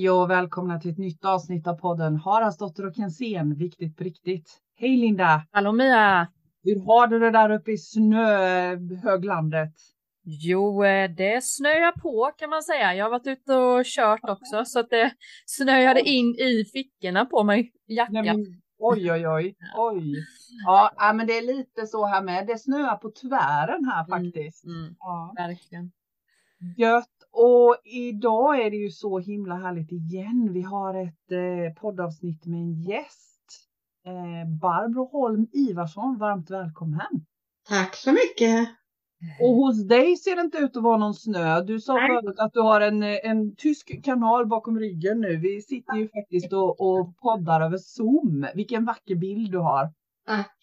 Hej och välkomna till ett nytt avsnitt av podden Haraldsdotter och Kensén, viktigt på riktigt. Hej Linda! Hallå Mia! Hur har du det där uppe i snöhöglandet? Jo, eh, det snöar på kan man säga. Jag har varit ute och kört också så att det snöade in i fickorna på mig, jackan. Men, oj, oj, oj, oj. Ja, men det är lite så här med. Det snöar på tvären här mm, faktiskt. Mm, mm, ja. Verkligen. Gött. Och idag är det ju så himla härligt igen. Vi har ett eh, poddavsnitt med en gäst. Eh, Barbro Holm Ivarsson, varmt välkommen. Tack så mycket. Och hos dig ser det inte ut att vara någon snö. Du sa Nej. förut att du har en, en tysk kanal bakom ryggen nu. Vi sitter ju faktiskt och, och poddar över Zoom. Vilken vacker bild du har. Tack.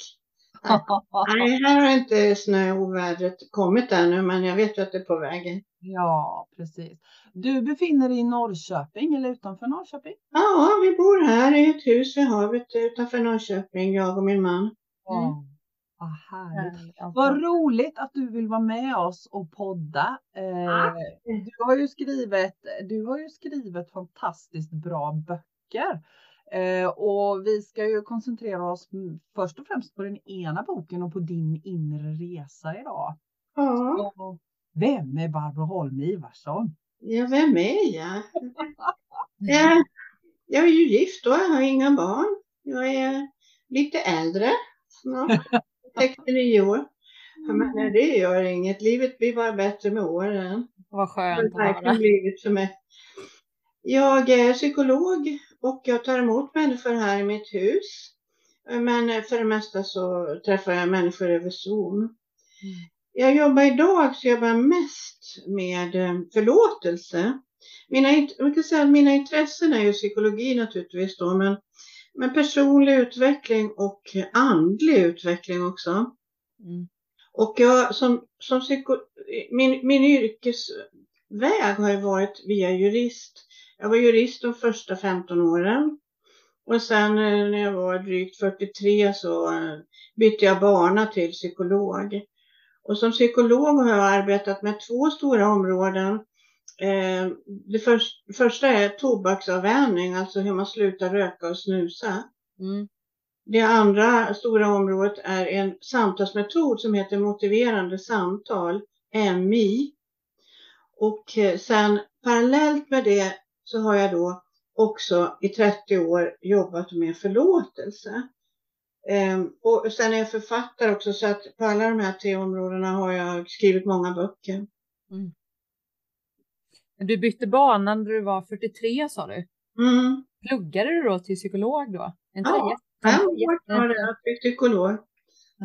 Nej, här har inte snöovädret kommit ännu, men jag vet ju att det är på vägen. Ja, precis. Du befinner dig i Norrköping eller utanför Norrköping? Ja, vi bor här i ett hus vid havet utanför Norrköping, jag och min man. Mm. Ja. Vad härligt. Vad roligt att du vill vara med oss och podda. Eh, du, har ju skrivit, du har ju skrivit fantastiskt bra böcker. Eh, och vi ska ju koncentrera oss först och främst på den ena boken och på din inre resa idag. Ja. Så, vem är Barbro Holm Ivarsson? Ja, vem är jag? jag? Jag är ju gift och jag har inga barn. Jag är lite äldre, snart 69 år. Men det gör inget. Livet blir bara bättre med åren. Vad skönt att höra. Jag är psykolog och jag tar emot människor här i mitt hus. Men för det mesta så träffar jag människor över Zoom. Jag jobbar idag så jobbar jag mest med eh, förlåtelse. Mina, kan säga mina intressen är ju psykologi naturligtvis då, men, men personlig utveckling och andlig utveckling också. Mm. Och jag som, som psyko, min, min yrkesväg har ju varit via jurist. Jag var jurist de första 15 åren. Och sen eh, när jag var drygt 43 så eh, bytte jag bana till psykolog. Och som psykolog har jag arbetat med två stora områden. Eh, det första är tobaksavvänjning, alltså hur man slutar röka och snusa. Mm. Det andra stora området är en samtalsmetod som heter motiverande samtal, MI. Och sen parallellt med det så har jag då också i 30 år jobbat med förlåtelse. Ehm, och sen är jag författare också så att på alla de här tre områdena har jag skrivit många böcker. Mm. Du bytte bana när du var 43 sa du? Mm. Pluggade du då till psykolog då? Inte ja, fem år var det att bli psykolog.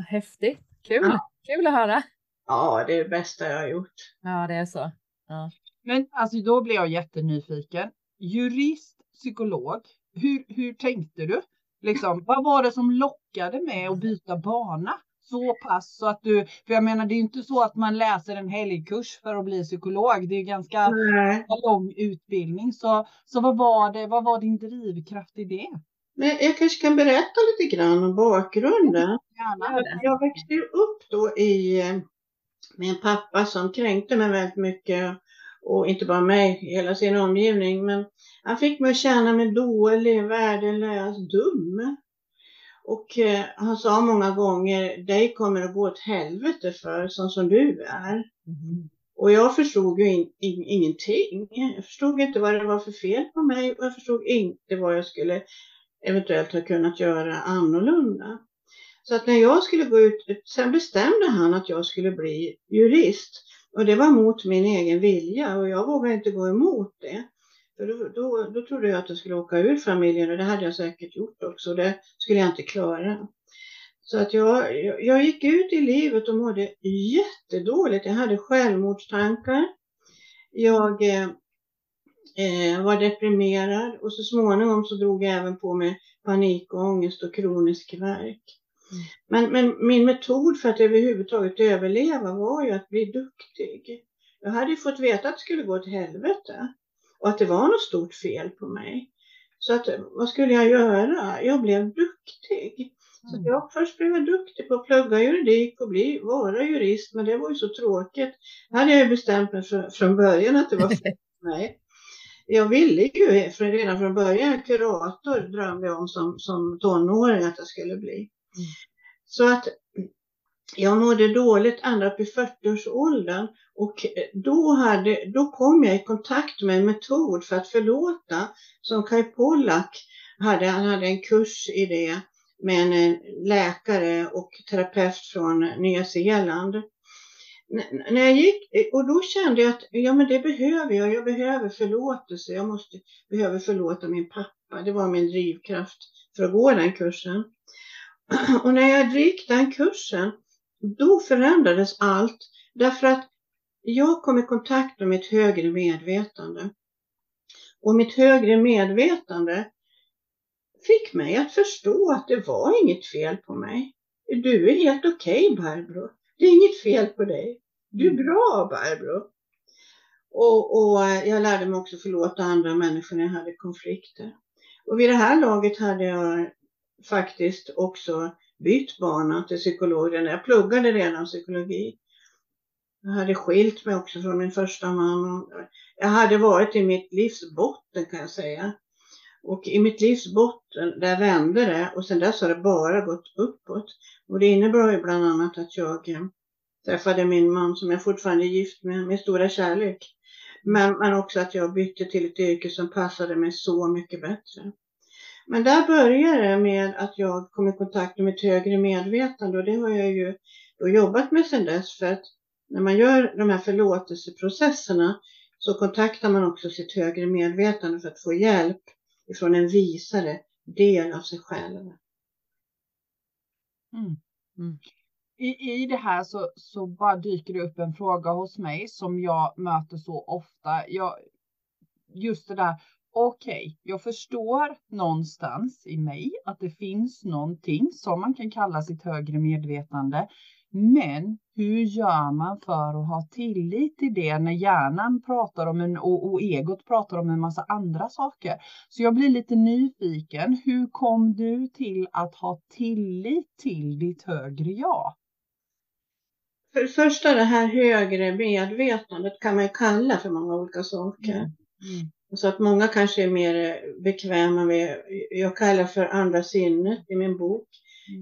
häftigt, kul, ja. kul att höra. Ja, det är det bästa jag har gjort. Ja, det är så. Ja. Men alltså då blir jag jättenyfiken. Jurist, psykolog, hur, hur tänkte du? Liksom, vad var det som lockade med att byta bana? Så pass så att du, för jag menar det är inte så att man läser en helgkurs för att bli psykolog. Det är ganska Nej. lång utbildning. Så, så vad var det, vad var din drivkraft i det? Men jag kanske kan berätta lite grann om bakgrunden. Jag, jag växte ju upp då i, eh, med en pappa som kränkte mig väldigt mycket och inte bara mig, hela sin omgivning. Men han fick mig att känna mig dålig, värdelös, dum. Och eh, han sa många gånger, dig kommer att gå åt helvete för, sån som du är. Mm. Och jag förstod ju in, in, ingenting. Jag förstod inte vad det var för fel på mig och jag förstod inte vad jag skulle eventuellt ha kunnat göra annorlunda. Så att när jag skulle gå ut, sen bestämde han att jag skulle bli jurist. Och det var mot min egen vilja och jag vågade inte gå emot det. För då, då, då trodde jag att jag skulle åka ur familjen och det hade jag säkert gjort också. Det skulle jag inte klara. Så att jag, jag, gick ut i livet och mådde jättedåligt. Jag hade självmordstankar. Jag eh, eh, var deprimerad och så småningom så drog jag även på mig panikångest och kronisk värk. Men, men min metod för att överhuvudtaget överleva var ju att bli duktig. Jag hade ju fått veta att det skulle gå till helvete och att det var något stort fel på mig. Så att, vad skulle jag göra? Jag blev duktig. Så mm. jag, först blev jag duktig på att plugga juridik och bli, vara jurist, men det var ju så tråkigt. Det hade jag ju bestämt mig för, från början att det var fel för mig. jag ville ju redan från början, kurator drömde jag om som, som tonåring att jag skulle bli. Mm. Så att jag mådde dåligt ända upp i 40-årsåldern och då, hade, då kom jag i kontakt med en metod för att förlåta som Kai Pollak hade. Han hade en kurs i det med en läkare och terapeut från Nya Zeeland. När jag gick, och då kände jag att ja, men det behöver jag. Jag behöver förlåtelse. Jag måste, behöver förlåta min pappa. Det var min drivkraft för att gå den kursen. Och när jag gick den kursen, då förändrades allt. Därför att jag kom i kontakt med mitt högre medvetande. Och mitt högre medvetande fick mig att förstå att det var inget fel på mig. Du är helt okej okay, Barbro. Det är inget fel på dig. Du är bra Barbro. Och, och eh, jag lärde mig också förlåta andra människor när jag hade konflikter. Och vid det här laget hade jag faktiskt också bytt bana till psykolog. Jag pluggade redan psykologi. Jag hade skilt mig också från min första man. Jag hade varit i mitt livs botten kan jag säga. Och i mitt livs botten, där vände det och sen dess har det bara gått uppåt. Och det innebar ju bland annat att jag eh, träffade min man som jag fortfarande är gift med, med stora kärlek. Men, men också att jag bytte till ett yrke som passade mig så mycket bättre. Men där började det med att jag kom i kontakt med ett högre medvetande och det har jag ju då jobbat med sedan dess för att när man gör de här förlåtelseprocesserna så kontaktar man också sitt högre medvetande för att få hjälp ifrån en visare del av sig själv. Mm. Mm. I, I det här så, så bara dyker det upp en fråga hos mig som jag möter så ofta. Jag, just det där, okej, okay, jag förstår någonstans i mig att det finns någonting som man kan kalla sitt högre medvetande. Men hur gör man för att ha tillit till det när hjärnan pratar om en och, och egot pratar om en massa andra saker? Så jag blir lite nyfiken. Hur kom du till att ha tillit till ditt högre jag? För det första det här högre medvetandet kan man ju kalla för många olika saker. Mm. Mm. Så att många kanske är mer bekväma med, jag kallar för andra sinnet i min bok.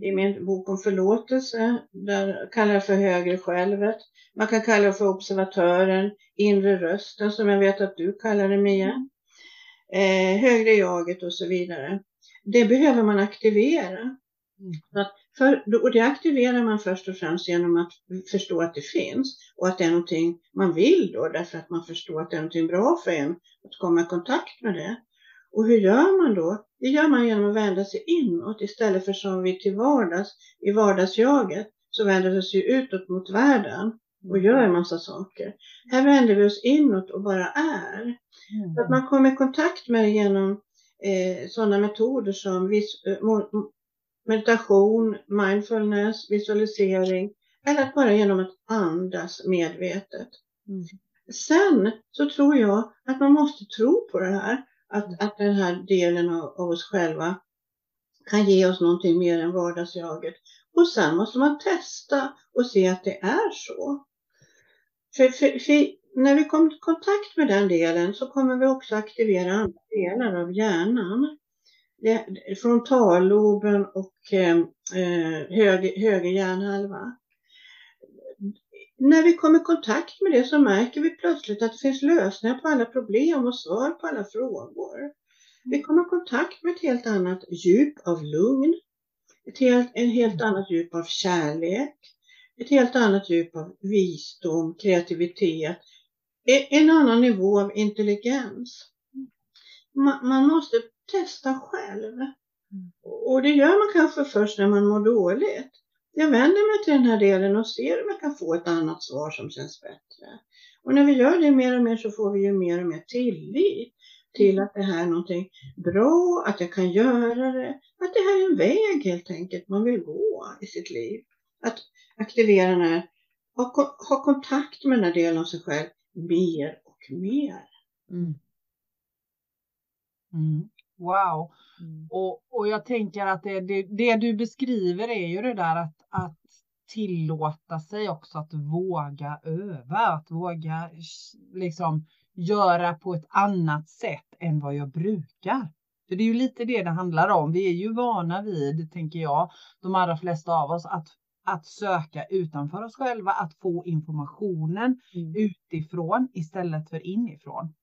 I mm. min bok om förlåtelse, där kallar jag för högre självet. Man kan kalla det för observatören, inre rösten som jag vet att du kallar det Mia. Mm. Eh, högre jaget och så vidare. Det behöver man aktivera. Mm. För, och det aktiverar man först och främst genom att förstå att det finns och att det är någonting man vill då därför att man förstår att det är någonting bra för en att komma i kontakt med det. Och hur gör man då? Det gör man genom att vända sig inåt istället för som vi till vardags, i vardagsjaget, så vänder vi oss ju utåt mot världen och mm. gör en massa saker. Här vänder vi oss inåt och bara är. Mm. Att man kommer i kontakt med det genom eh, sådana metoder som vis, eh, meditation, mindfulness, visualisering eller att bara genom att andas medvetet. Mm. Sen så tror jag att man måste tro på det här att, att den här delen av, av oss själva kan ge oss någonting mer än vardagsjaget. Och sen måste man testa och se att det är så. För, för, för, när vi kommer i kontakt med den delen så kommer vi också aktivera andra delar av hjärnan. Frontalloben och eh, eh, höger, höger hjärnhalva när vi kommer i kontakt med det så märker vi plötsligt att det finns lösningar på alla problem och svar på alla frågor. Vi kommer i kontakt med ett helt annat djup av lugn, ett helt, en helt annat djup av kärlek, ett helt annat djup av visdom, kreativitet, en annan nivå av intelligens. Man, man måste testa själv. Och det gör man kanske först när man mår dåligt jag vänder mig till den här delen och ser om jag kan få ett annat svar som känns bättre. Och när vi gör det mer och mer så får vi ju mer och mer tillit till att det här är någonting bra, att jag kan göra det, att det här är en väg helt enkelt man vill gå i sitt liv. Att aktivera den här, ha, ha kontakt med den här delen av sig själv mer och mer. Mm. Mm. Wow. Mm. Och, och jag tänker att det, det, det, du beskriver är ju det där att, att tillåta sig också att våga öva, att våga liksom göra på ett annat sätt än vad jag brukar. För det är ju lite det det handlar om. Vi är ju vana vid, tänker jag, de allra flesta av oss, att, att söka utanför oss själva, att få informationen mm. utifrån istället för inifrån.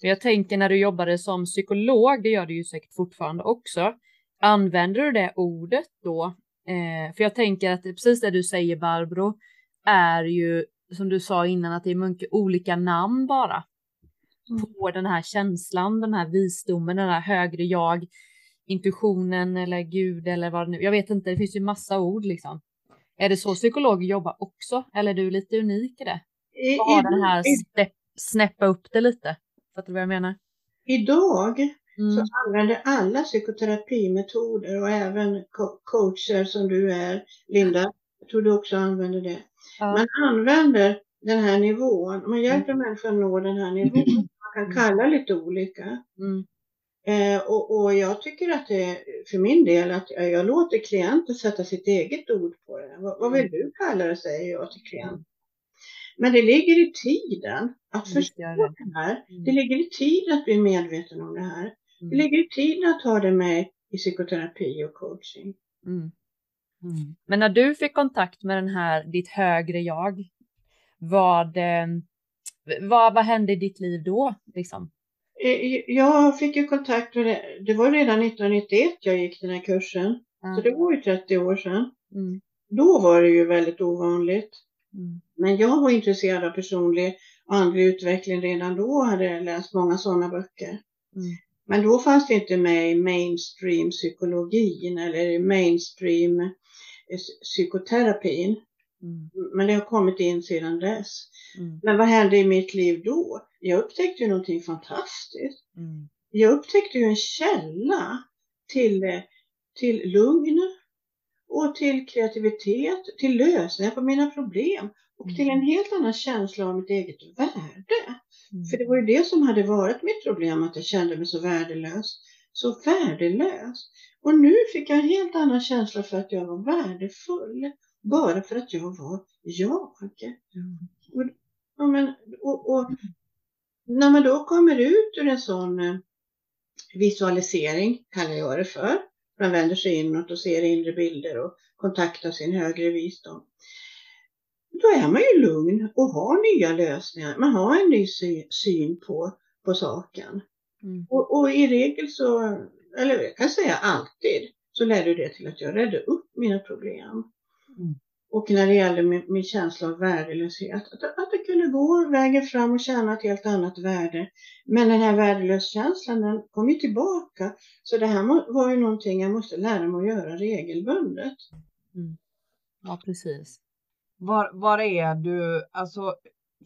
Jag tänker när du jobbade som psykolog, det gör du ju säkert fortfarande också. Använder du det ordet då? Eh, för jag tänker att precis det du säger Barbro är ju som du sa innan att det är mycket olika namn bara mm. på den här känslan, den här visdomen, den här högre jag, intuitionen eller gud eller vad det nu, jag vet inte, det finns ju massa ord liksom. Är det så psykologer jobbar också eller är du lite unik i det? Bara den här snäppa upp det lite. Fattar du vad jag menar? Idag mm. så använder alla psykoterapimetoder och även coacher som du är, Linda, jag tror du också använder det. Ja. Man använder den här nivån, man hjälper mm. människor att nå den här nivån. Man kan mm. kalla lite olika. Mm. Eh, och, och, jag tycker att det, för min del, att jag låter klienten sätta sitt eget ord på det. Vad, vad vill mm. du kalla det, säger jag till klienten. Men det ligger i tiden att förstå det här. Det ligger i tiden att bli medveten om det här. Det ligger i tiden att ha det med i psykoterapi och coaching. Mm. Mm. Men när du fick kontakt med den här, ditt högre jag, vad, eh, vad, vad hände i ditt liv då? Liksom? Eh, jag fick ju kontakt med det, det var redan 1991 jag gick den här kursen, mm. så det var ju 30 år sedan. Mm. Då var det ju väldigt ovanligt. Men jag var intresserad av personlig och andlig utveckling redan då, hade läst många sådana böcker. Mm. Men då fanns det inte med i mainstream psykologin eller mainstream psykoterapin. Mm. Men det har kommit in sedan dess. Mm. Men vad hände i mitt liv då? Jag upptäckte ju någonting fantastiskt. Mm. Jag upptäckte ju en källa till, till lugn och till kreativitet, till lösningar på mina problem och till en mm. helt annan känsla av mitt eget värde. Mm. För det var ju det som hade varit mitt problem, att jag kände mig så värdelös. Så värdelös. Och nu fick jag en helt annan känsla för att jag var värdefull. Bara för att jag var jag. Mm. Och, ja, men, och, och, när man då kommer ut ur en sån eh, visualisering, kallar jag det för. Man vänder sig inåt och ser inre bilder och kontaktar sin högre visdom. Då är man ju lugn och har nya lösningar. Man har en ny syn på, på saken. Mm. Och, och, i regel så eller jag kan säga alltid, så ledde det till att jag redde upp mina problem. Mm. Och när det gäller min, min, känsla av värdelöshet, att, att det kunde gå vägen fram och känna ett helt annat värde. Men den här värdelöskänslan, den kom ju tillbaka. Så det här var ju någonting jag måste lära mig att göra regelbundet. Mm. Ja, precis. Var, var är du, alltså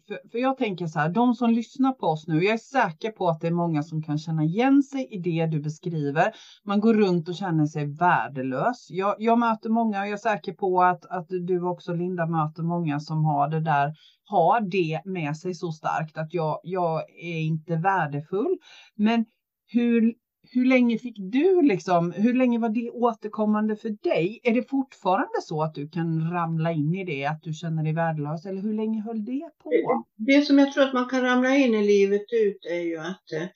för, för jag tänker så här, de som lyssnar på oss nu, jag är säker på att det är många som kan känna igen sig i det du beskriver. Man går runt och känner sig värdelös. Jag, jag möter många och jag är säker på att, att du också Linda möter många som har det där, har det med sig så starkt att jag, jag är inte värdefull. Men hur, hur länge fick du liksom, hur länge var det återkommande för dig? Är det fortfarande så att du kan ramla in i det, att du känner dig värdelös eller hur länge höll det på? Det, det som jag tror att man kan ramla in i livet ut är ju att, eh,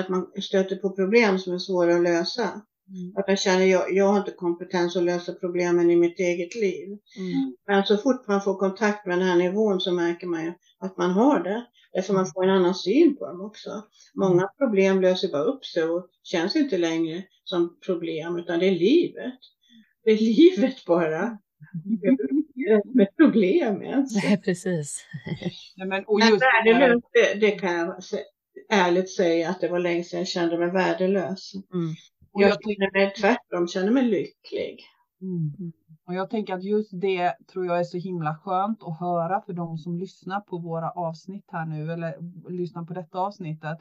att man stöter på problem som är svåra att lösa. Mm. Att man känner, jag, jag har inte kompetens att lösa problemen i mitt eget liv. Mm. Men så fort man får kontakt med den här nivån så märker man ju att man har det. Därför man får en annan syn på dem också. Många mm. problem löser bara upp sig och känns inte längre som problem utan det är livet. Det är livet bara. Med problem alltså. Nej, precis. Ja, men, och just värdelös, det, det kan jag ärligt säga att det var länge sedan jag kände mig värdelös. Mm. Och jag, jag känner mig tvärtom, känner mig lycklig. Mm. Och jag tänker att just det tror jag är så himla skönt att höra för de som lyssnar på våra avsnitt här nu eller lyssnar på detta avsnittet.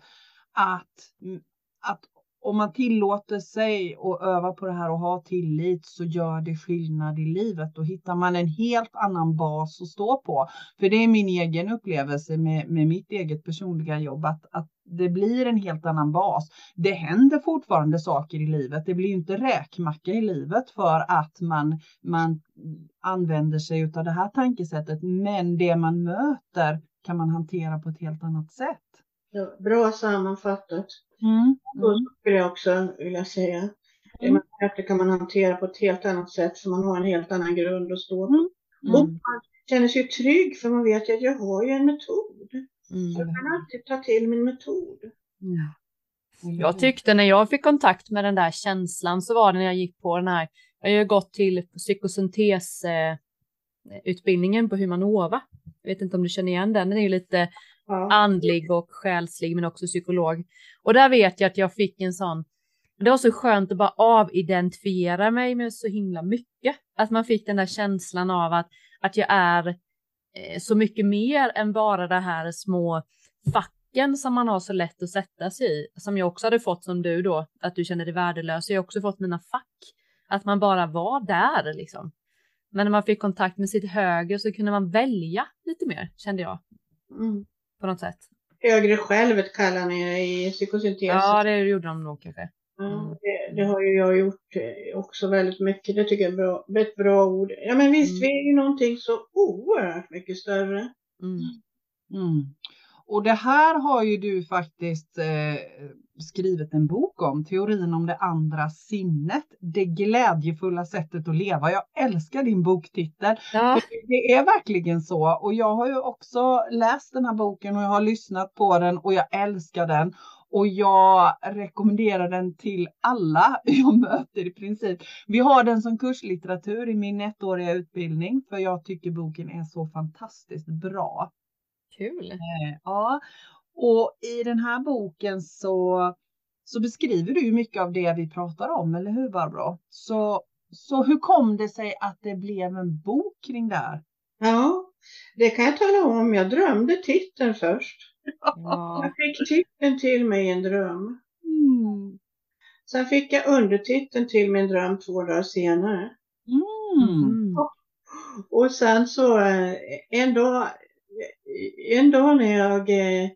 Att, mm, att om man tillåter sig att öva på det här och ha tillit så gör det skillnad i livet. Då hittar man en helt annan bas att stå på. För det är min egen upplevelse med, med mitt eget personliga jobb att, att det blir en helt annan bas. Det händer fortfarande saker i livet. Det blir inte räkmacka i livet för att man, man använder sig av det här tankesättet. Men det man möter kan man hantera på ett helt annat sätt. Ja, bra sammanfattat. Mm. Så skulle jag också vilja säga. Det man det kan man hantera på ett helt annat sätt för man har en helt annan grund att stå på. Mm. Och man känner sig trygg för man vet att jag har ju en metod. Mm. Jag kan alltid ta till min metod. Jag tyckte när jag fick kontakt med den där känslan så var det när jag gick på den här, jag har ju gått till psykosyntes eh, utbildningen på Humanova. Jag vet inte om du känner igen den, den är ju lite Ja. andlig och själslig men också psykolog. Och där vet jag att jag fick en sån, det var så skönt att bara avidentifiera mig med så himla mycket. Att man fick den där känslan av att, att jag är så mycket mer än bara det här små facken som man har så lätt att sätta sig i. Som jag också hade fått som du då, att du känner dig värdelös. Jag har också fått mina fack. Att man bara var där liksom. Men när man fick kontakt med sitt högre så kunde man välja lite mer, kände jag Mm. på något sätt. Högre självet kallar ni det i psykosyntes. Ja, det gjorde de nog kanske. Ja, det, det har ju jag gjort eh, också väldigt mycket. Det tycker jag är bra, ett bra ord. Ja men visst, Mm. vi är ju någonting så oerhört mycket större. Mm. Mm. Och det här har ju du faktiskt eh, skrivit en bok om, teorin om det andra sinnet, det glädjefulla sättet att leva. Jag älskar din boktitel. Ja, Det är verkligen så och jag har ju också läst den här boken och jag har lyssnat på den och jag älskar den. Och jag rekommenderar den till alla jag möter i princip. Vi har den som kurslitteratur i min ettåriga utbildning för jag tycker boken är så fantastiskt bra. kul. Eh, Ja, och i den här boken så, så beskriver du ju mycket av det vi pratar om, eller hur Barbro? Så, så hur kom det sig att det blev en bok kring det här? Ja, det kan jag tala om. Jag drömde titeln först. Ja. Jag fick titeln till mig en dröm. Mm. Sen fick jag undertiteln till min dröm två dagar senare. Mm. Och sen så eh, en dag, en dag när jag, eh,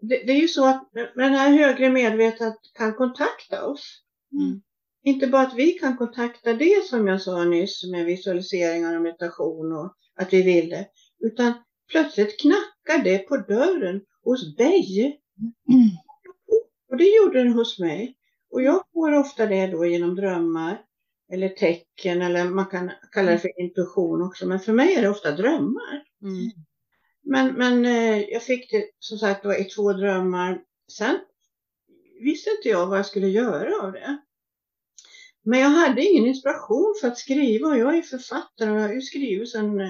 det, det är ju så att den här högre medvetandet kan kontakta oss. Mm. Inte bara att vi kan kontakta det som jag sa nyss med visualiseringar och meditation och att vi vill det. Utan plötsligt knackar det på dörren hos dig. Och det gjorde den hos mig. Och jag får ofta det då genom drömmar eller tecken eller man kan kalla det för intuition också. Men för mig är det ofta drömmar. Mm. Men, men eh, jag fick det som sagt då i två drömmar. Sen visste inte jag vad jag skulle göra av det. Men jag hade ingen inspiration för att skriva och jag är författare och jag har ju skrivit sedan eh,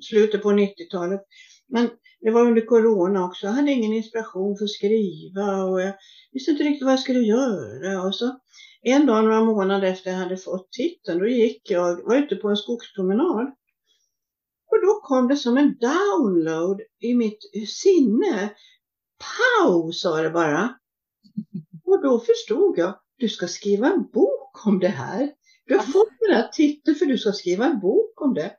slutet på 90-talet. Men det var under corona också. Jag hade ingen inspiration för att skriva och jag visste inte riktigt vad jag skulle göra. Och så en dag, några månader efter jag hade fått titeln, då gick jag, var ute på en skogspromenad. Och då kom det som en download i mitt sinne. Pow, sa det bara. Och då förstod jag, du ska skriva en bok om det här. Du har fått den här titeln för du ska skriva en bok om det.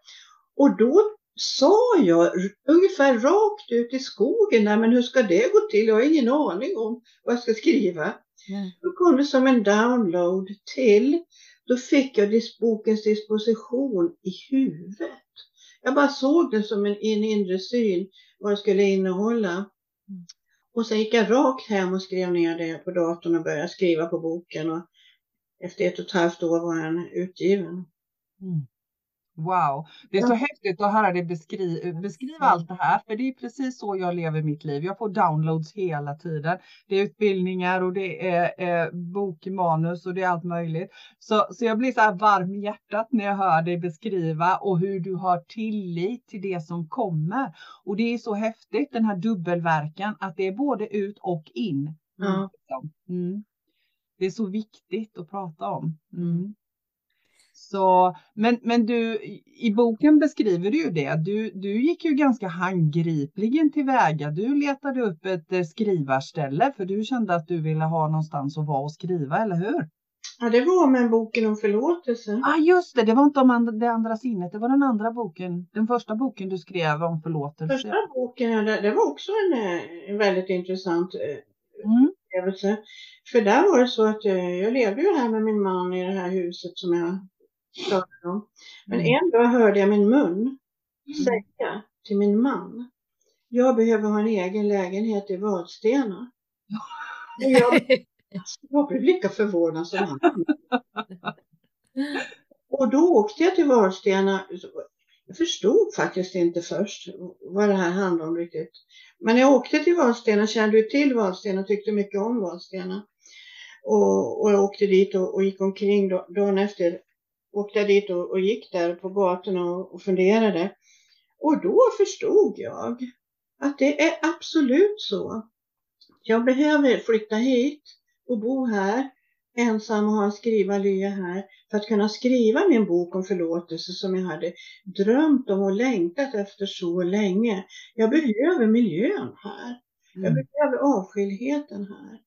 Och då sa jag ungefär rakt ut i skogen, nej men hur ska det gå till? Jag har ingen aning om vad jag ska skriva. Nej. Då kom det som en download till. Då fick jag dis- bokens disposition i huvudet. Jag bara såg den som en, en inre syn, vad det skulle innehålla. Och sen gick jag rakt hem och skrev ner det på datorn och började skriva på boken. Och efter ett och ett halvt år var den utgiven. Mm. Wow, det är så häftigt att höra dig beskri beskriva allt det här, för det är precis så jag lever mitt liv. Jag får downloads hela tiden. Det är utbildningar och det är eh, bokmanus och det är allt möjligt. Så, så jag blir så här varm i hjärtat när jag hör dig beskriva och hur du har tillit till det som kommer. Och det är så häftigt, den här dubbelverkan, att det är både ut och in. Ja. Mm. Det är så viktigt att prata om. Mm. Så, men, men du, i boken beskriver du ju det. Du, du gick ju ganska handgripligen tillväga. Du letade upp ett eh, skrivarställe för du kände att du ville ha någonstans att vara och skriva, eller hur? ja, det var med boken om förlåtelse. ah, just det. Det var inte om det andra sinnet. Det var den andra boken. Den första boken du skrev om förlåtelse. Första boken, ja, det, det var också en, eh, en väldigt intressant eh, Mm. upplevelse. För där var det så att eh, jag levde ju här med min man i det här huset som jag Men Mm. en dag hörde jag min mun säga till min man. jag behöver ha en egen lägenhet i Vadstena. Jag, jag blev lika förvånad som han. Och då åkte jag till Vadstena. Jag förstod faktiskt inte först vad det här handlade om riktigt. Men jag åkte till Vadstena, kände ju till Vadstena, tyckte mycket om Vadstena. Och, och jag åkte dit och, och gick omkring dagen efter. Åkte jag dit och, och gick där på gatorna och, och funderade. Och då förstod jag att det är absolut så. Jag behöver flytta hit och bo här ensam och ha en skrivarlya här för att kunna skriva min bok om förlåtelse som jag hade drömt om och längtat efter så länge. Jag behöver miljön här. Jag mm. behöver avskildheten här.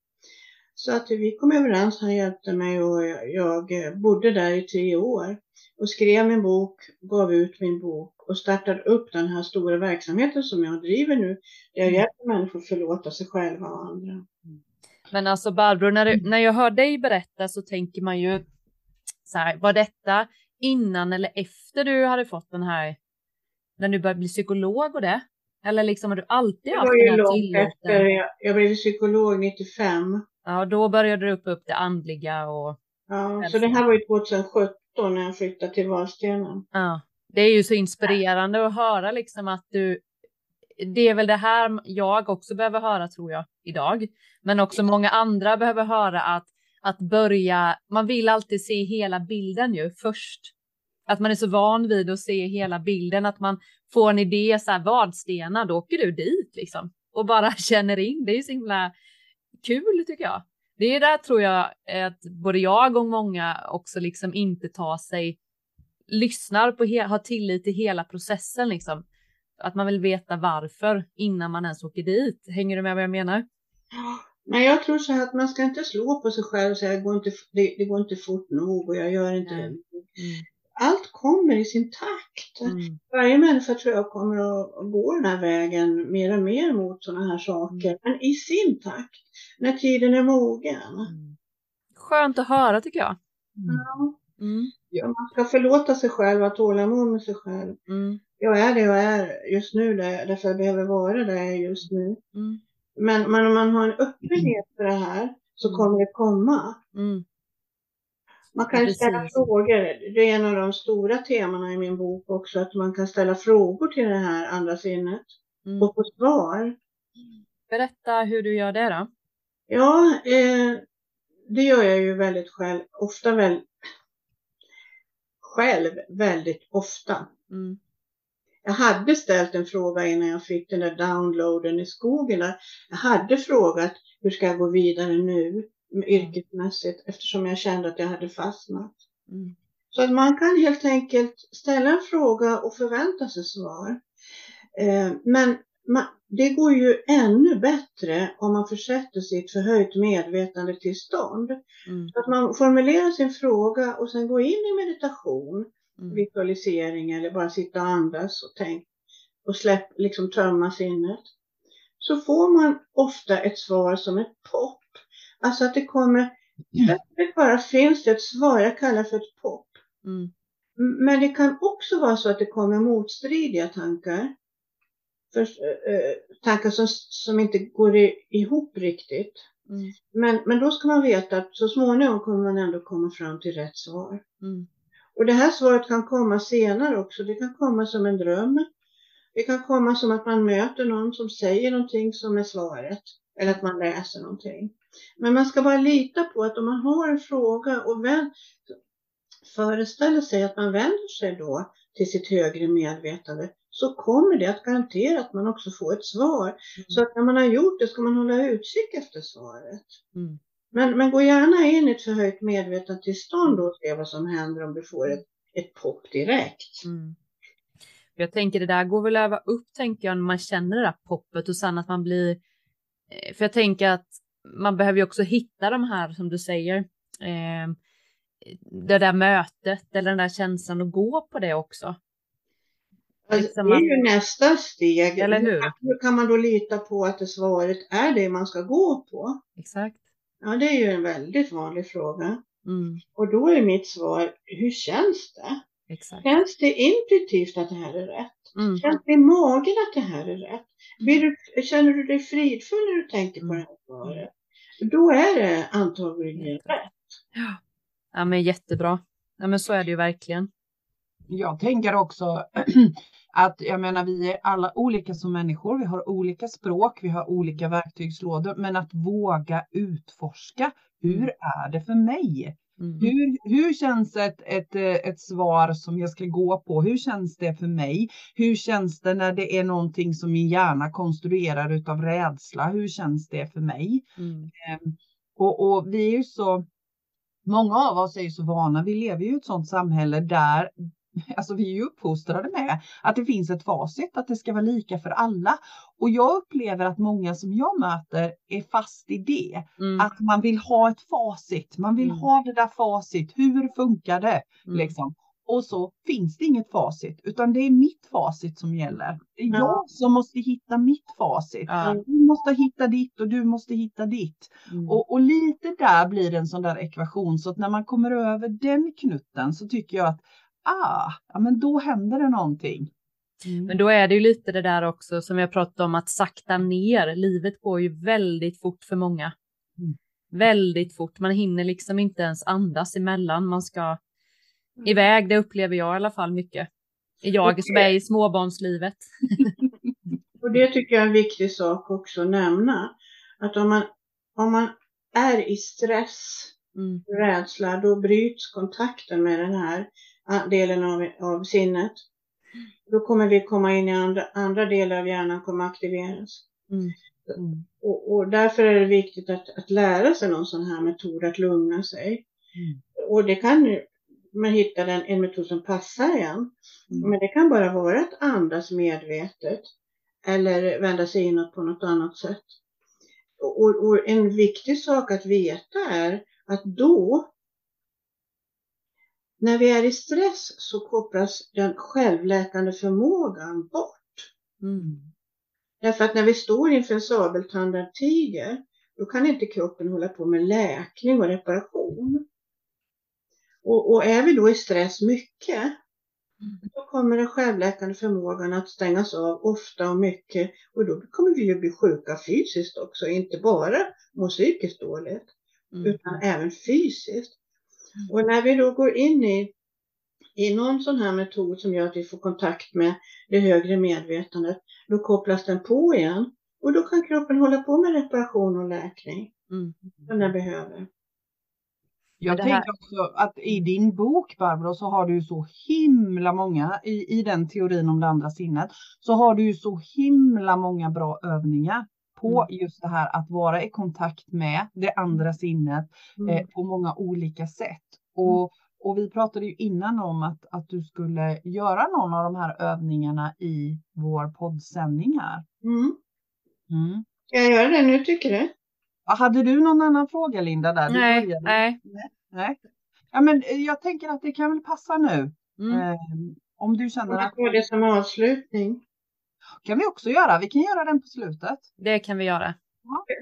Så att vi kom överens, han hjälpte mig och jag bodde där i tre år och skrev min bok, gav ut min bok och startade upp den här stora verksamheten som jag driver nu. Där jag mm. hjälper människor förlåta sig själva och andra. Mm. Men alltså Barbro, när, du, när jag hör dig berätta så tänker man ju så här, var detta innan eller efter du hade fått den här, när du började bli psykolog och det? Eller liksom har du alltid haft den här tilliten? Efter, jag, jag blev psykolog 95. Ja, då började du upp upp det andliga och... Ja, så det här var ju 2017 när jag flyttade till Vadstena. Ja, det är ju så inspirerande att höra liksom att du det är väl det här jag också behöver höra tror jag idag. Men också många andra behöver höra att, att börja, man vill alltid se hela bilden ju först. Att man är så van vid att se hela bilden, att man får en idé, så här Vadstena, då åker du dit liksom. Och bara känner in, det är så himla kul tycker jag. Det är där tror jag att både jag och många också liksom inte tar sig, lyssnar på, har tillit till hela processen liksom att man vill veta varför innan man ens åker dit. Hänger du med vad jag menar? Men jag tror så här att man ska inte slå på sig själv och säga det går inte, det, det går inte fort nog och jag gör inte mm. Allt kommer i sin takt. Mm. Varje människa tror jag kommer att gå den här vägen mer och mer mot sådana här saker. Mm. Men i sin takt. När tiden är mogen. Mm. Skönt att höra tycker jag. Ja. Mm. Ja, man ska förlåta sig själv, ha tålamod med sig själv. Mm jag är det jag är just nu därför jag behöver vara där jag är just nu. Mm. Men, men om man har en öppenhet för det här så mm. kommer det komma. Mm. Man kan ja, ställa frågor. Det är en av de stora temana i min bok också, att man kan ställa frågor till det här andra sinnet mm. och få svar. Berätta hur du gör det då. Ja, eh, det gör jag ju väldigt själv, ofta väl, själv väldigt ofta. Mm. Jag hade ställt en fråga innan jag fick den där downloaden i skogen. Jag hade frågat hur ska jag gå vidare nu yrkesmässigt eftersom jag kände att jag hade fastnat. Mm. Så att man kan helt enkelt ställa en fråga och förvänta sig svar. Eh, men man, det går ju ännu bättre om man försätter sig i ett förhöjt medvetandetillstånd. Mm. Så att man formulerar sin fråga och sen går in i meditation mm. visualisering eller bara sitta och andas och tänka och släpp, liksom tömma sinnet. Så får man ofta ett svar som ett pop. Alltså att det kommer, plötsligt bara finns det ett svar, jag kallar för ett pop. Mm. Men det kan också vara så att det kommer motstridiga tankar. För, äh, tankar som, som inte går i, ihop riktigt. Mm. Men, men då ska man veta att så småningom kommer man ändå komma fram till rätt svar. Mm. Och det här svaret kan komma senare också. Det kan komma som en dröm. Det kan komma som att man möter någon som säger någonting som är svaret. Eller att man läser någonting. Men man ska bara lita på att om man har en fråga och väl, föreställer sig att man vänder sig då till sitt högre medvetande så kommer det att garantera att man också får ett svar. Mm. Så att när man har gjort det ska man hålla utkik efter svaret. Mm. Men, men gå gärna in i ett förhöjt medvetandetillstånd och se vad som händer om du får ett, ett pop direkt. Mm. Jag tänker det där går väl öva upp, tänker jag, när man känner det där poppet och sen att man blir... Eh, för jag tänker att man behöver ju också hitta de här, som du säger, eh, det där mötet eller den där känslan och gå på det också. Alltså, liksom det är ju nästa steg. Eller hur? Hur kan man då lita på att det svaret är det man ska gå på? Exakt. Ja, det är ju en väldigt vanlig fråga. Mm. Och då är mitt svar, hur känns det? Exakt. Känns det intuitivt att det här är rätt? Mm. Känns det i magen att det här är rätt? Blir du, känner du dig fridfull när du tänker på det här svaret? Då är det antagligen rätt. Ja. ja, men jättebra. Ja, men så är det ju verkligen. Jag tänker också att jag menar, vi är alla olika som människor. Vi har olika språk, vi har olika verktygslådor, men att våga utforska. Hur är det för mig? Mm. Hur, hur känns ett, ett, eh, ett svar som jag ska gå på? Hur känns det för mig? Hur känns det när det är någonting som min hjärna konstruerar utav rädsla? Hur känns det för mig? Mm. Ehm, Och, och vi är ju så, många av oss är ju så vana, vi lever ju i ett sådant samhälle där Alltså vi är ju uppfostrade med att det finns ett facit, att det ska vara lika för alla. Och jag upplever att många som jag möter är fast i det. Mm. Att man vill ha ett facit, man vill Mm. ha det där facit. Hur funkar det? Mm. Liksom. Och så finns det inget facit, utan det är mitt facit som gäller. Det är Ja. jag som måste hitta mitt facit. Du måste hitta ditt och du måste hitta ditt. Mm. Och, och lite där blir det en sån där ekvation så att när man kommer över den knutten så tycker jag att ah, ja men då händer det någonting. Men då är det ju lite det där också som jag pratade om att sakta ner. Livet går ju väldigt fort för många. Mm. Väldigt fort. Man hinner liksom inte ens andas emellan. Man ska iväg. Det upplever jag i alla fall mycket. Jag som är i småbarnslivet. Och det tycker jag är en viktig sak också att nämna. Att om man, om man är i stress, Mm. rädsla, då bryts kontakten med den här delen av, av sinnet. Då kommer vi komma in i andra, andra delar av hjärnan kommer aktiveras. Mm. Mm. Och, och därför är det viktigt att, att lära sig någon sån här metod att lugna sig. Mm. Och det kan man hittar en, en metod som passar en. Mm. Men det kan bara vara att andas medvetet. Eller vända sig inåt på något annat sätt. Och, och en viktig sak att veta är att då, när vi är i stress så kopplas den självläkande förmågan bort. Mm. Därför att när vi står inför en sabeltandad tiger, då kan inte kroppen hålla på med läkning och reparation. Och, och är vi då i stress mycket, då kommer den självläkande förmågan att stängas av ofta och mycket. Och då kommer vi ju bli sjuka fysiskt också, inte bara må psykiskt dåligt, Mm. utan även fysiskt. Och när vi då går in i, i någon sån här metod som gör att vi får kontakt med det högre medvetandet, då kopplas den på igen. Och då kan kroppen hålla på med reparation och läkning Mm. som den behöver. Jag tänker också att i din bok Barbro så har du så himla många i, i den teorin om det andra sinnet så har du så himla många bra övningar på just det här att vara i kontakt med det andra sinnet Mm. eh, på många olika sätt. Och, och vi pratade ju innan om att, att du skulle göra någon av de här övningarna i vår poddsändning här. Mm. Mm. Ska jag göra det nu tycker du? Hade du någon annan fråga Linda? Där? Du Nej, nej. Nej. Ja, men eh, jag tänker att det kan väl passa nu. Mm. Eh, om du känner att det som avslutning. Kan vi också göra. Vi kan göra den på slutet. Det kan vi göra.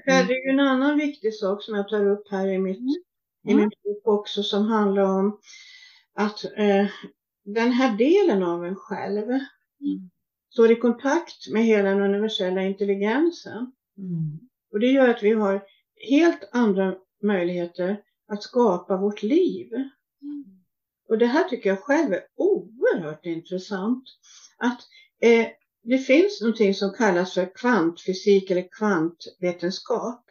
För Det är ju en annan viktig sak som jag tar upp här i, mitt, i Mm. min bok också som handlar om att eh, den här delen av en själv Mm. står i kontakt med hela den universella intelligensen. Mm. Och det gör att vi har helt andra möjligheter att skapa vårt liv. Och det här tycker jag själv är oerhört intressant. Att eh, det finns någonting som kallas för kvantfysik eller kvantvetenskap.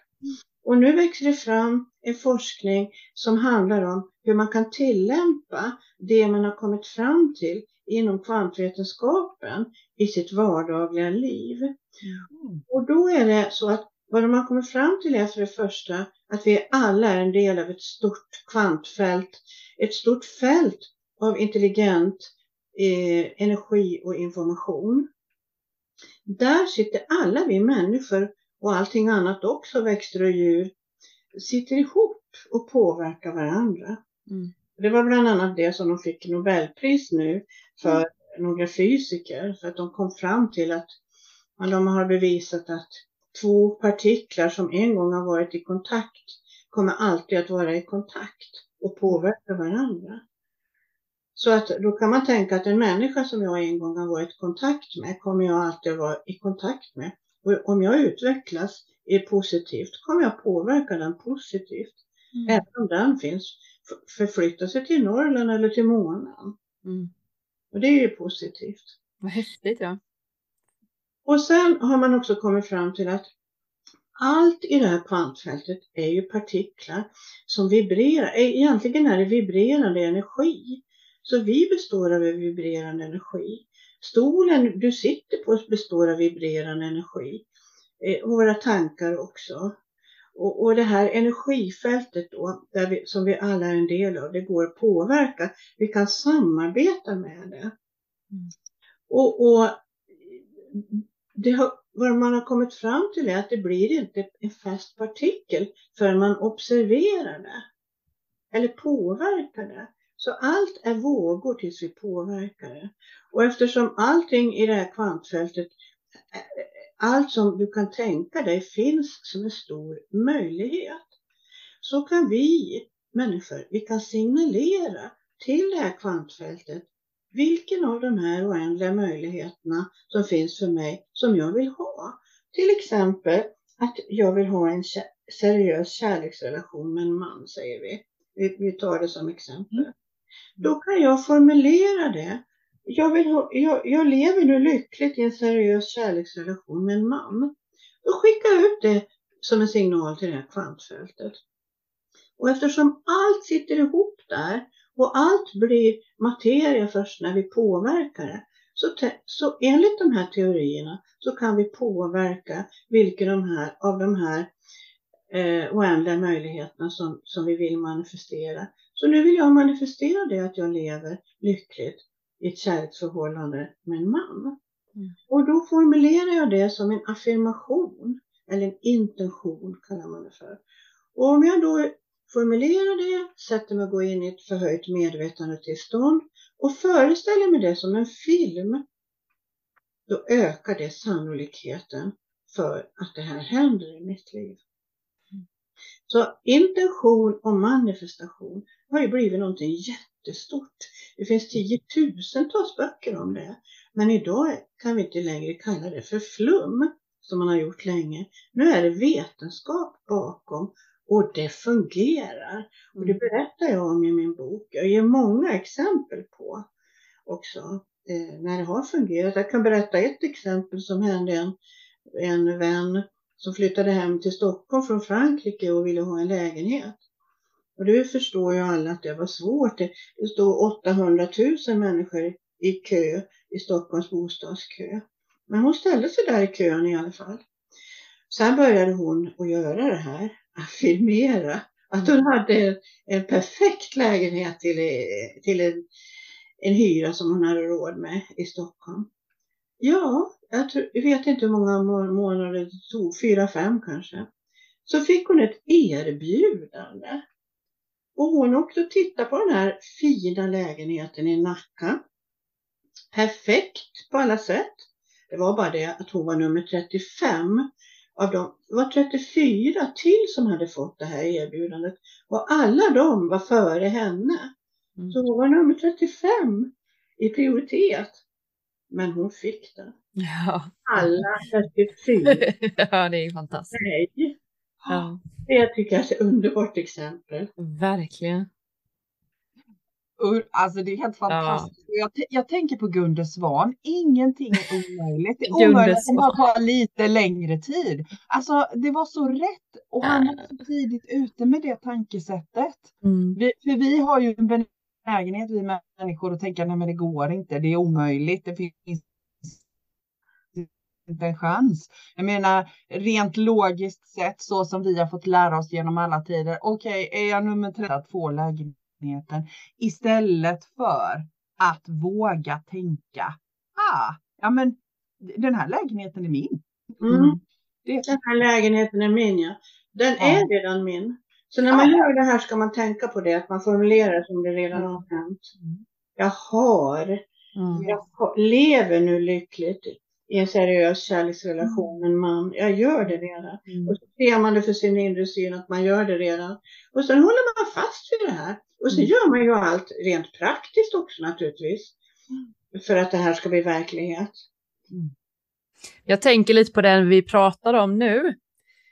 Och nu växer det fram en forskning som handlar om hur man kan tillämpa det man har kommit fram till inom kvantvetenskapen i sitt vardagliga liv. Mm. Och då är det så att vad man kommer fram till är för det första att vi alla är en del av ett stort kvantfält, ett stort fält av intelligent eh, energi och information. Där sitter alla vi människor och allting annat också, växter och djur, sitter ihop och påverkar varandra. Mm. Det var bland annat det som de fick Nobelpris nu för några fysiker, för att de kom fram till att de har bevisat att två partiklar som en gång har varit i kontakt kommer alltid att vara i kontakt och påverka varandra. Så att då kan man tänka att en människa som jag en gång har varit i kontakt med kommer jag alltid vara i kontakt med. Och om jag utvecklas är positivt kommer jag påverka den positivt. Mm. Även om den finns förflytta sig till Norrland eller till månen. Mm. Och det är ju positivt. Vad häftigt ja. Och sen har man också kommit fram till att allt i det här kvantfältet är ju partiklar som vibrerar. Egentligen är det vibrerande energi. Så vi består av vibrerande energi. Stolen du sitter på består av vibrerande energi. Eh, våra tankar också. Och, och det här energifältet då, där vi, som vi alla är en del av, det går att påverka. Vi kan samarbeta med det. Mm. Och, och det har, vad man har kommit fram till är att det blir inte en fast partikel förrän man observerar det. Eller påverkar det. Så allt är vågor tills vi påverkar det. Och eftersom allting i det här kvantfältet, allt som du kan tänka dig finns som en stor möjlighet. Så kan vi människor, vi kan signalera till det här kvantfältet vilken av de här oändliga möjligheterna som finns för mig som jag vill ha. Till exempel att jag vill ha en seriös kärleksrelation med en man, säger vi. Vi, tar det som exempel. Mm. Då kan jag formulera det. Jag, vill ha, jag, jag lever nu lyckligt i en seriös kärleksrelation med en man. Då skickar jag ut det som en signal till det här kvantfältet. Och eftersom allt sitter ihop där och allt blir materia först när vi påverkar det. Så, så enligt de här teorierna så kan vi påverka vilka de här, av de här eh, oändliga möjligheterna som, som vi vill manifestera. Så nu vill jag manifestera det att jag lever lyckligt i ett kärleksförhållande med en man. Mm. Och då formulerar jag det som en affirmation eller en intention kallar man det för. Och om jag då formulerar det, sätter mig att gå in i ett förhöjt medvetandetillstånd och föreställer mig det som en film, då ökar det sannolikheten för att det här händer i mitt liv. Så intention och manifestation har ju blivit någonting jättestort. Det finns tiotusentals böcker om det. Men idag kan vi inte längre kalla det för flum som man har gjort länge. Nu är det vetenskap bakom och det fungerar. Och det mm. berättar jag om i min bok. Jag ger många exempel på också eh, när det har fungerat. Jag kan berätta ett exempel som hände en, en vän som flyttade hem till Stockholm från Frankrike och ville ha en lägenhet. Och det förstår ju alla att det var svårt. Det stod 800 000 människor i kö i Stockholms bostadskö. Men hon ställde sig där i kön i alla fall. Sen började hon att göra det här affirmera att hon hade en perfekt lägenhet till, till en, en hyra som hon hade råd med i Stockholm. Ja, jag, tror, jag vet inte hur många månader det tog, fyra, fem kanske. Så fick hon ett erbjudande. Och hon åkte och tittade på den här fina lägenheten i Nacka. Perfekt på alla sätt. Det var bara det att hon var nummer 35 av dem, det var 34 till som hade fått det här erbjudandet och alla de var före henne. Mm. Så hon var nummer 35 i prioritet. Men hon fick det. Ja. Alla 34. ja, det är fantastiskt. Nej. Ja. Det tycker jag är ett underbart exempel. Verkligen. Alltså det är helt fantastiskt. Ja. Jag, jag, tänker på Gunde Svan. Ingenting är omöjligt. Det är omöjligt att bara tar lite längre tid. Alltså det var så rätt och han var så tidigt ute med det tankesättet. Mm. Vi, för vi har ju en benägenhet, vi människor, att tänka nej men det går inte, det är omöjligt, det finns inte en chans. Jag menar rent logiskt sett så som vi har fått lära oss genom alla tider. Okej, okay, är jag nummer tre att få lägenhet lägenheten istället för att våga tänka, ah, ja men den här lägenheten är min. Mm. mm. Den här lägenheten är min ja. Den ja. är redan min. Så när man ja. gör det här ska man tänka på det, att man formulerar som det redan har hänt. Mm. Jag har, mm. jag lever nu lyckligt i en seriös kärleksrelation med en man. Jag gör det redan. Mm. Och så ser man det för sin inre syn att man gör det redan. Och sen håller man fast vid det här. Och så Mm. gör man ju allt rent praktiskt också naturligtvis. För att det här ska bli verklighet. Jag tänker lite på det vi pratar om nu.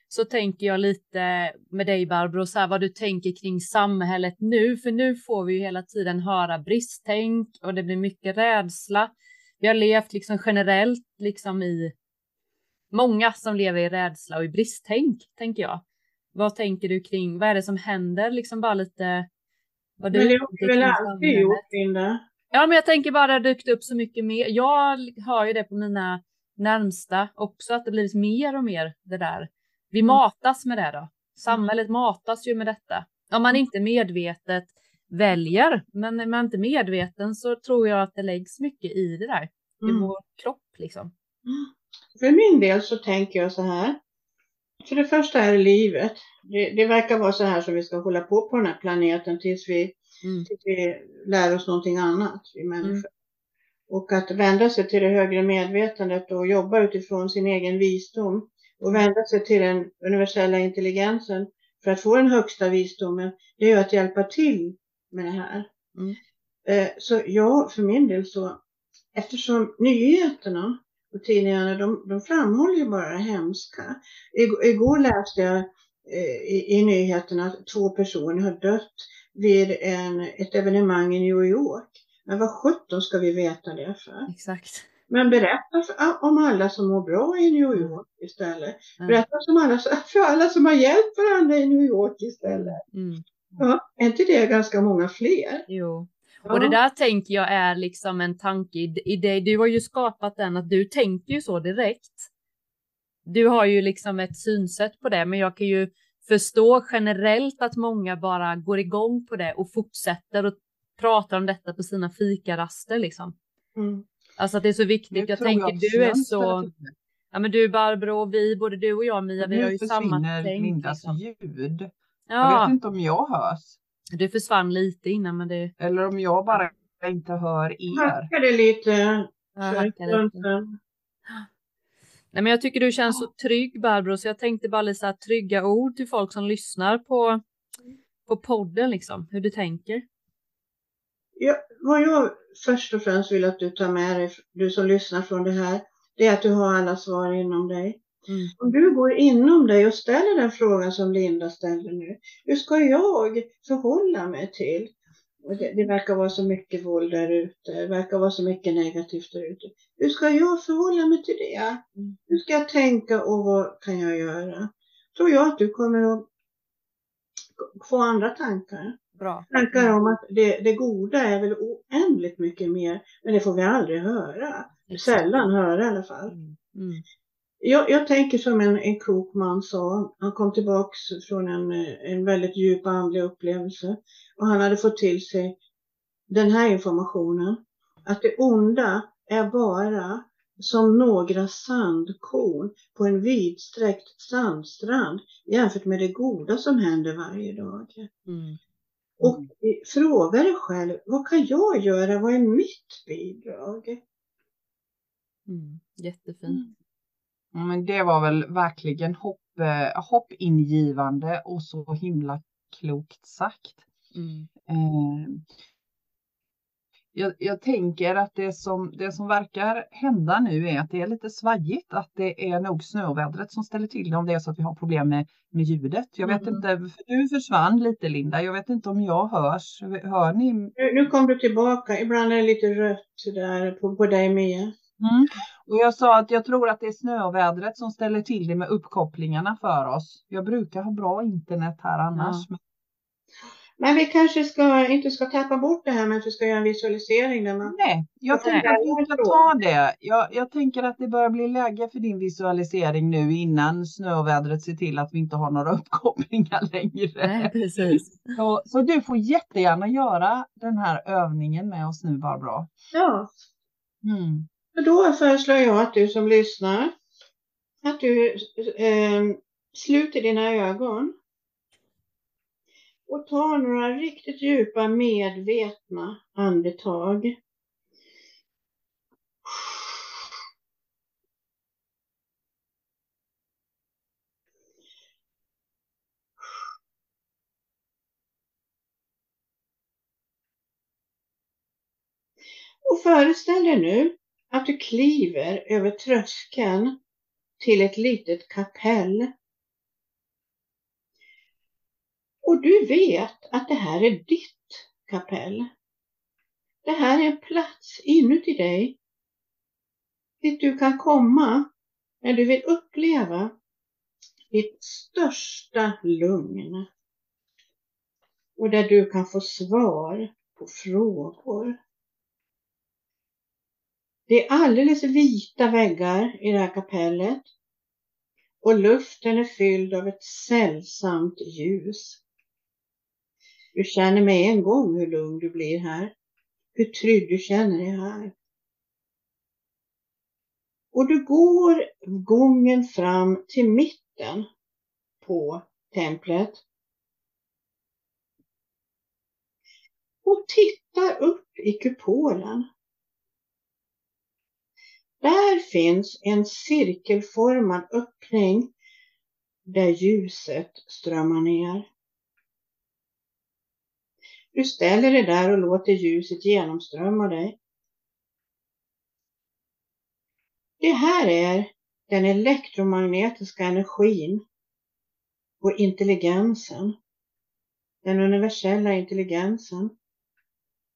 Så tänker jag lite med dig Barbro, så här, vad du tänker kring samhället nu. För nu får vi ju hela tiden höra bristtänk och det blir mycket rädsla. Vi har levt liksom generellt liksom i många som lever i rädsla och i bristtänk, tänker jag. Vad tänker du kring, vad är det som händer, liksom bara lite vad du Men det har väl alltid gjort, Linda? Ja, men jag tänker bara det har dykt upp så mycket mer. Jag hör ju det på mina närmsta också, att det blivit mer och mer det där. Vi Mm. matas med det då. Samhället matas ju med detta. Om man inte medvetet väljer, men är man inte medveten så tror jag att det läggs mycket i det där. I Mm. vår kropp liksom. För min del så tänker jag så här. För det första är livet. Det, det verkar vara så här som vi ska hålla på på den här planeten tills vi, Mm. tills vi lär oss någonting annat, vi människor. Och att vända sig till det högre medvetandet och jobba utifrån sin egen visdom och vända sig till den universella intelligensen för att få den högsta visdomen, det är ju att hjälpa till med det här. Mm. Eh, Så ja, för min del så, eftersom nyheterna och tidningarna, de, de framhåller ju bara det hemska. Igår, igår läste jag eh, i, i nyheterna att två personer har dött vid en, ett evenemang i New York. Men vad sjutton ska vi veta det för? Exakt. Men berätta för, om alla som mår bra i New York istället. Ja. Berätta som alla, för alla som har hjälpt varandra i New York istället. Mm. Ja, är inte det ganska många fler? Jo. Ja. Och det där tänker jag är liksom en tanke i, dig. Du har ju skapat den att du tänker ju så direkt. Du har ju liksom ett synsätt på det, men jag kan ju förstå generellt att många bara går igång på det och fortsätter och pratar om detta på sina fikaraster liksom. Mm. Alltså att det är så viktigt. Jag tror tänker att du är så, ja men du Barbro och vi, både du och jag Mia, vi har Nu ju samma försvinner tänk. Lindas Liksom. ljud. Jag Ja, vet inte om jag hörs. du försvann lite innan men det Eller om jag bara inte hör er. Hackade lite ja, hackade lite. Nej, men jag tycker du känns så trygg Barbro, så jag tänkte bara lite så här trygga ord till folk som lyssnar på, på podden liksom, hur du tänker. Ja, vad jag först och främst vill att du tar med dig, du som lyssnar från det här, det är att du har alla svar inom dig. Mm. Om du går inom dig och ställer den frågan som Linda ställer nu, hur ska jag förhålla mig till? Det, det verkar vara så mycket våld där ute, det verkar vara så mycket negativt där ute. Hur ska jag förhålla mig till det? Mm. Hur ska jag tänka och vad kan jag göra? Tror jag att du kommer att få andra tankar. Bra. Tankar om att det, det goda är väl oändligt mycket mer, men det får vi aldrig höra. Sällan höra i alla fall. Mm. Mm. Jag, jag tänker som en, en klok man sa, han kom tillbaks från en, en väldigt djup andlig upplevelse och han hade fått till sig den här informationen. Att det onda är bara som några sandkorn på en vidsträckt sandstrand jämfört med det goda som händer varje dag. Mm. Och eh, fråga dig själv, vad kan jag göra? Vad är mitt bidrag? Mm. Jättefint. Men det var väl verkligen hopp, eh, hoppingivande och så himla klokt sagt. Mm. Eh, jag, jag tänker att det som, det som verkar hända nu är att det är lite svajigt, att det är nog snövädret som ställer till det om det är så att vi har problem med, med ljudet. Jag vet Mm. inte, för du försvann lite Linda, jag vet inte om jag hörs. Hör ni? Nu, nu kom du tillbaka, ibland är det lite rött där på, på dig Mia. Mm. Och jag sa att jag tror att det är snövädret som ställer till det med uppkopplingarna för oss. Jag brukar ha bra internet här annars. men- Men vi kanske ska, inte ska tappa bort det här med att vi ska göra en visualisering där man Nej, jag tänker att vi ska ta det. Jag, jag tänker att det börjar bli läge för din visualisering nu innan snövädret ser till att vi inte har några uppkopplingar längre. Nej, precis. Så, så du får jättegärna göra den här övningen med oss nu Barbara. Ja, Mm. Då föreslår jag att du som lyssnar, att du eh, sluter dina ögon och tar några riktigt djupa medvetna andetag. Och föreställ dig nu att du kliver över tröskeln till ett litet kapell. Och du vet att det här är ditt kapell. Det här är en plats inuti dig dit du kan komma när du vill uppleva ditt största lugn och där du kan få svar på frågor. Det är alldeles vita väggar i det här kapellet och luften är fylld av ett sällsamt ljus. Du känner med en gång hur lugn du blir här, hur trygg du känner dig här. Och du går gången fram till mitten på templet och tittar upp i kupolen. Där finns en cirkelformad öppning där ljuset strömmar ner. Du ställer dig där och låter ljuset genomströmma dig. Det här är den elektromagnetiska energin och intelligensen, den universella intelligensen,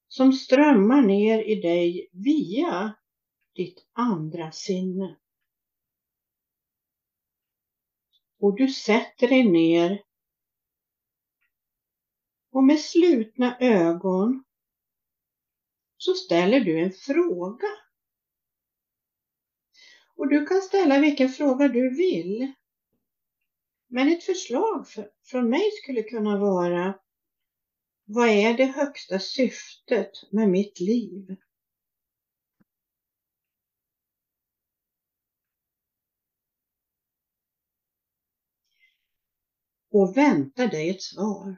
som strömmar ner i dig via ditt andra sinne. Och du sätter dig ner och med slutna ögon så ställer du en fråga. Och du kan ställa vilken fråga du vill. Men ett förslag för, från mig skulle kunna vara Vad är det högsta syftet med mitt liv? Och väntar dig ett svar.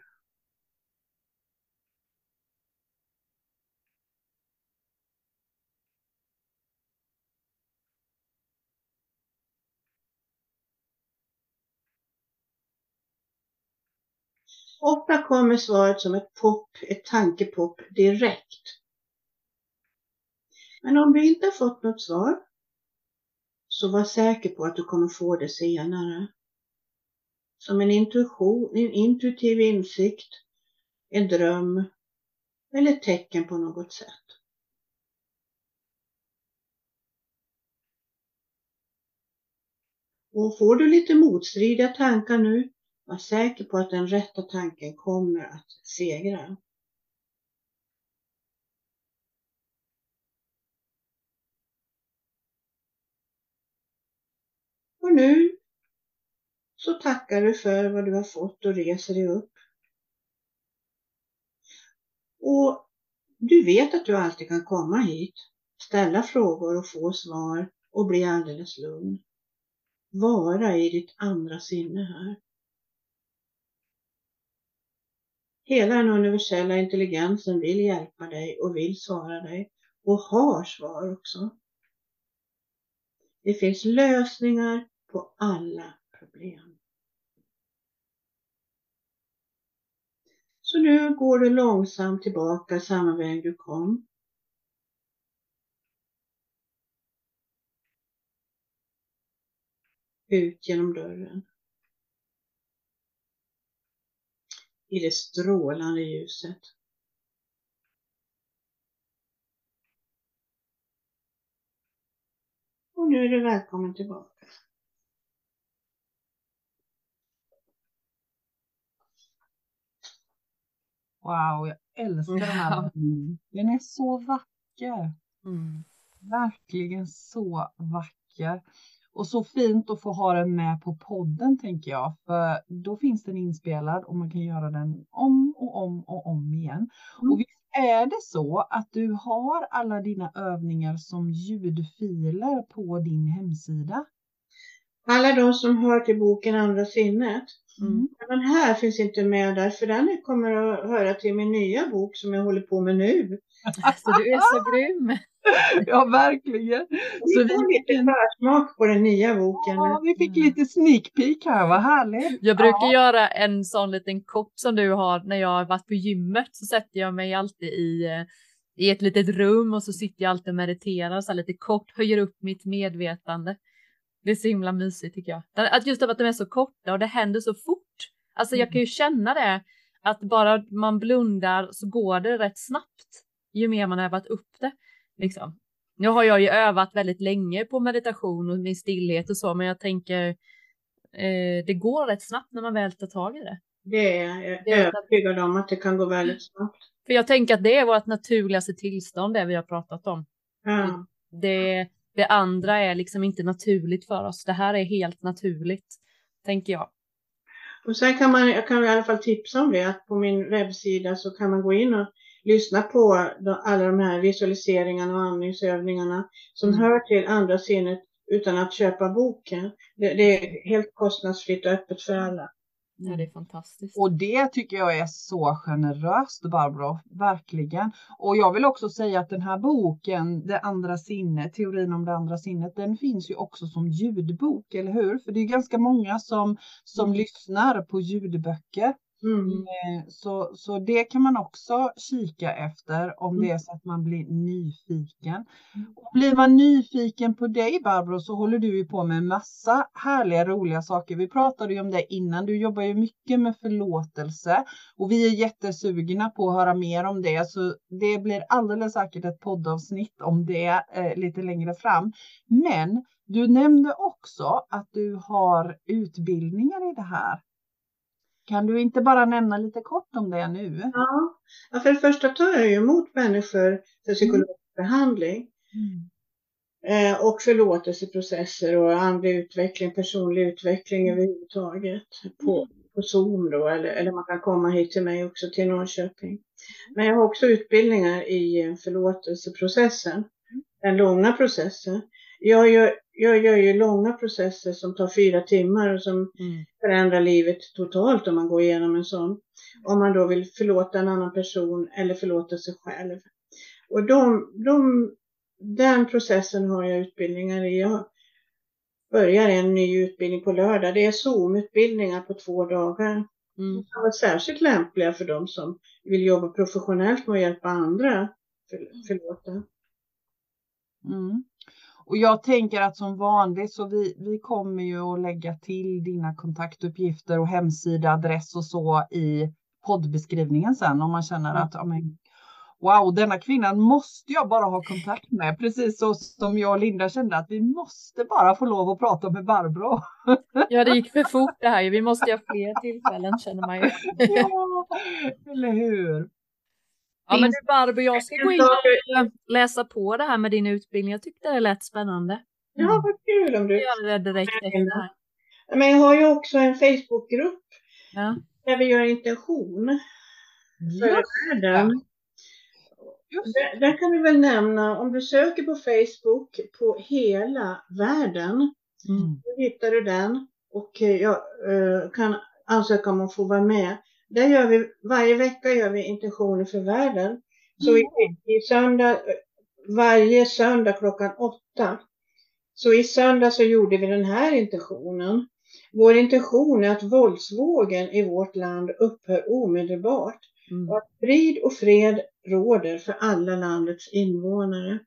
Ofta kommer svaret som ett pop, ett tankepop direkt. Men om du inte har fått något svar, så var säker på att du kommer få det senare. Som en intuition, en intuitiv insikt, en dröm eller ett tecken på något sätt. Och får du lite motstridiga tankar nu, var säker på att den rätta tanken kommer att segra. Och nu så tackar du för vad du har fått och reser dig upp. Och du vet att du alltid kan komma hit, ställa frågor och få svar och bli alldeles lugn. Vara i ditt andra sinne här. Hela den universella intelligensen vill hjälpa dig och vill svara dig och har svar också. Det finns lösningar på alla problem. Så nu går du långsamt tillbaka samma väg du kom. Ut genom dörren. i det strålande ljuset. Och nu är du välkommen tillbaka. Wow, jag älskar den här. Den är så vacker. Mm. Verkligen så vacker. Och så fint att få ha den med på podden tänker jag, för då finns den inspelad och man kan göra den om och om och om igen. Mm. Och visst är det så att du har alla dina övningar som ljudfiler på din hemsida? Alla de som hör till boken Andra sinnet. Mm. Den här finns inte med där, för den kommer att höra till min nya bok som jag håller på med nu. Alltså du är så grym! ja, verkligen. Så vi fick lite försmak på den nya boken. Ja, vi fick lite sneak peek här, vad härligt. Jag brukar ja. göra en sån liten kopp som du har när jag har varit på gymmet så sätter jag mig alltid i, i ett litet rum och så sitter jag alltid och mediterar så här lite kort, höjer upp mitt medvetande. Det är så himla mysigt tycker jag. Att just att de är så korta och det händer så fort. Alltså jag kan ju känna det att bara man blundar så går det rätt snabbt ju mer man har övat upp det. Liksom. Nu har jag ju övat väldigt länge på meditation och min stillhet och så, men jag tänker eh, det går rätt snabbt när man väl tar tag i det. Det är jag är övertygad om att det kan gå väldigt snabbt. För jag tänker att det är vårt naturligaste tillstånd, det vi har pratat om. Ja. Det, det andra är liksom inte naturligt för oss. Det här är helt naturligt, tänker jag. Och sen kan man, jag kan i alla fall tipsa om det, att på min webbsida så kan man gå in och lyssna på alla de här visualiseringarna och andningsövningarna som mm. hör till andra sinnet utan att köpa boken. Det, det, är helt kostnadsfritt och öppet för alla. Ja, det är fantastiskt. Och det tycker jag är så generöst Barbro, verkligen. Och jag vill också säga att den här boken, Det andra sinnet, teorin om det andra sinnet, den finns ju också som ljudbok, eller hur? För det är ganska många som, som mm. lyssnar på ljudböcker. Mm. Eh, så, så det kan man också kika efter om mm. det är så att man blir nyfiken. Mm. Och blir man nyfiken på dig Barbro så håller du ju på med massa härliga roliga saker. Vi pratade ju om det innan. Du jobbar ju mycket med förlåtelse och vi är jättesugna på att höra mer om det. Så det blir alldeles säkert ett poddavsnitt om det eh, lite längre fram. Men du nämnde också att du har utbildningar i det här. Kan du inte bara nämna lite kort om det nu? Ja, för det första tar jag ju emot människor för psykologisk mm. behandling. Mm. Eh, och förlåtelseprocesser och andlig utveckling, personlig utveckling mm. överhuvudtaget på, mm. på Zoom då, eller, eller man kan komma hit till mig också till Norrköping. Men jag har också utbildningar i förlåtelseprocessen, den långa processen. Jag gör, jag gör ju långa processer som tar fyra timmar och som mm. förändrar livet totalt om man går igenom en sån. Om man då vill förlåta en annan person eller förlåta sig själv. Och de, de, den processen har jag utbildningar i. Jag börjar en ny utbildning på lördag. Det är Zoom-utbildningar på två dagar. Mm. De kan vara särskilt lämpliga för de som vill jobba professionellt med att hjälpa andra för, förlåta. Mm. Och jag tänker att som vanligt så vi, vi kommer ju att lägga till dina kontaktuppgifter och hemsida, adress och så i poddbeskrivningen sen om man känner mm. att men, wow, denna kvinnan måste jag bara ha kontakt med. Precis så som jag och Linda kände att vi måste bara få lov att prata med Barbro. Ja, det gick för fort det här. Vi måste ha fler tillfällen känner man ju. Ja, eller hur? Ja men du Barbro, jag ska gå in och läsa på det här med din utbildning. Jag tyckte det lät spännande. Ja, vad kul om du gör det direkt efter det här. Men jag har ju också en Facebookgrupp ja. där vi gör intention för världen. Där, där, kan vi väl nämna, om du söker på Facebook på hela världen, mm. då hittar du den och jag uh, kan ansöka om att få vara med. Där gör vi, varje vecka gör vi intentioner för världen. Så mm. i, i söndag, varje söndag klockan åtta. Så i söndag så gjorde vi den här intentionen. Vår intention är att våldsvågen i vårt land upphör omedelbart. Mm. Och att frid och fred råder för alla landets invånare.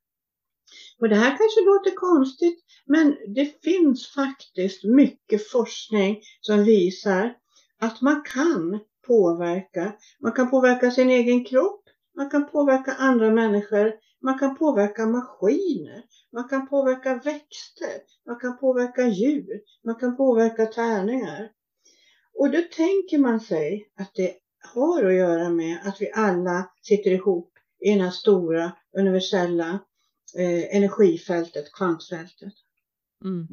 Och det här kanske låter konstigt, men det finns faktiskt mycket forskning som visar att man kan påverka. Man kan påverka sin egen kropp, man kan påverka andra människor, man kan påverka maskiner, man kan påverka växter, man kan påverka djur, man kan påverka tärningar. Och då tänker man sig att det har att göra med att vi alla sitter ihop i det här stora universella eh, energifältet, kvantfältet. Mm.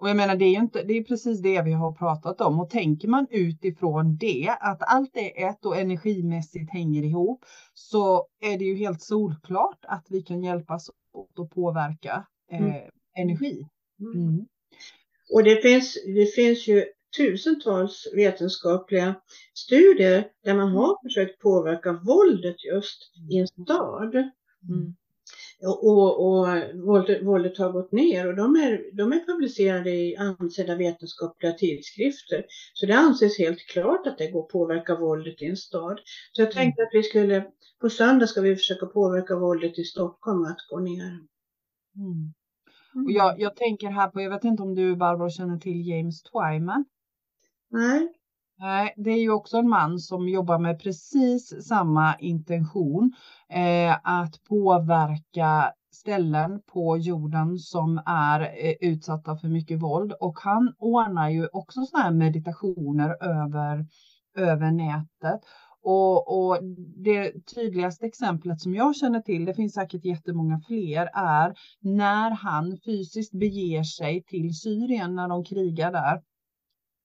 Mm. Och jag menar, det är ju inte, det är precis det vi har pratat om. Och tänker man utifrån det, att allt är ett och energimässigt hänger ihop, så är det ju helt solklart att vi kan hjälpas åt att påverka eh, mm. energi. Mm. mm. Och det finns, det finns ju tusentals vetenskapliga studier där man har försökt påverka våldet just i en stad. Mm. Och, och våldet, våldet, har gått ner och de är, de är publicerade i ansedda vetenskapliga tidskrifter. Så det anses helt klart att det går att påverka våldet i en stad. Så jag tänkte att vi skulle, på söndag ska vi försöka påverka våldet i Stockholm att gå ner. Mm. Och jag, jag tänker här på, jag vet inte om du Barbara känner till James Twyman? Nej. Nej, det är ju också en man som jobbar med precis samma intention. Eh, att påverka ställen på jorden som är eh, utsatta för mycket våld. Och han ordnar ju också sådana här meditationer över, över nätet. Och, och, det tydligaste exemplet som jag känner till, det finns säkert jättemånga fler, är när han fysiskt beger sig till Syrien när de krigar där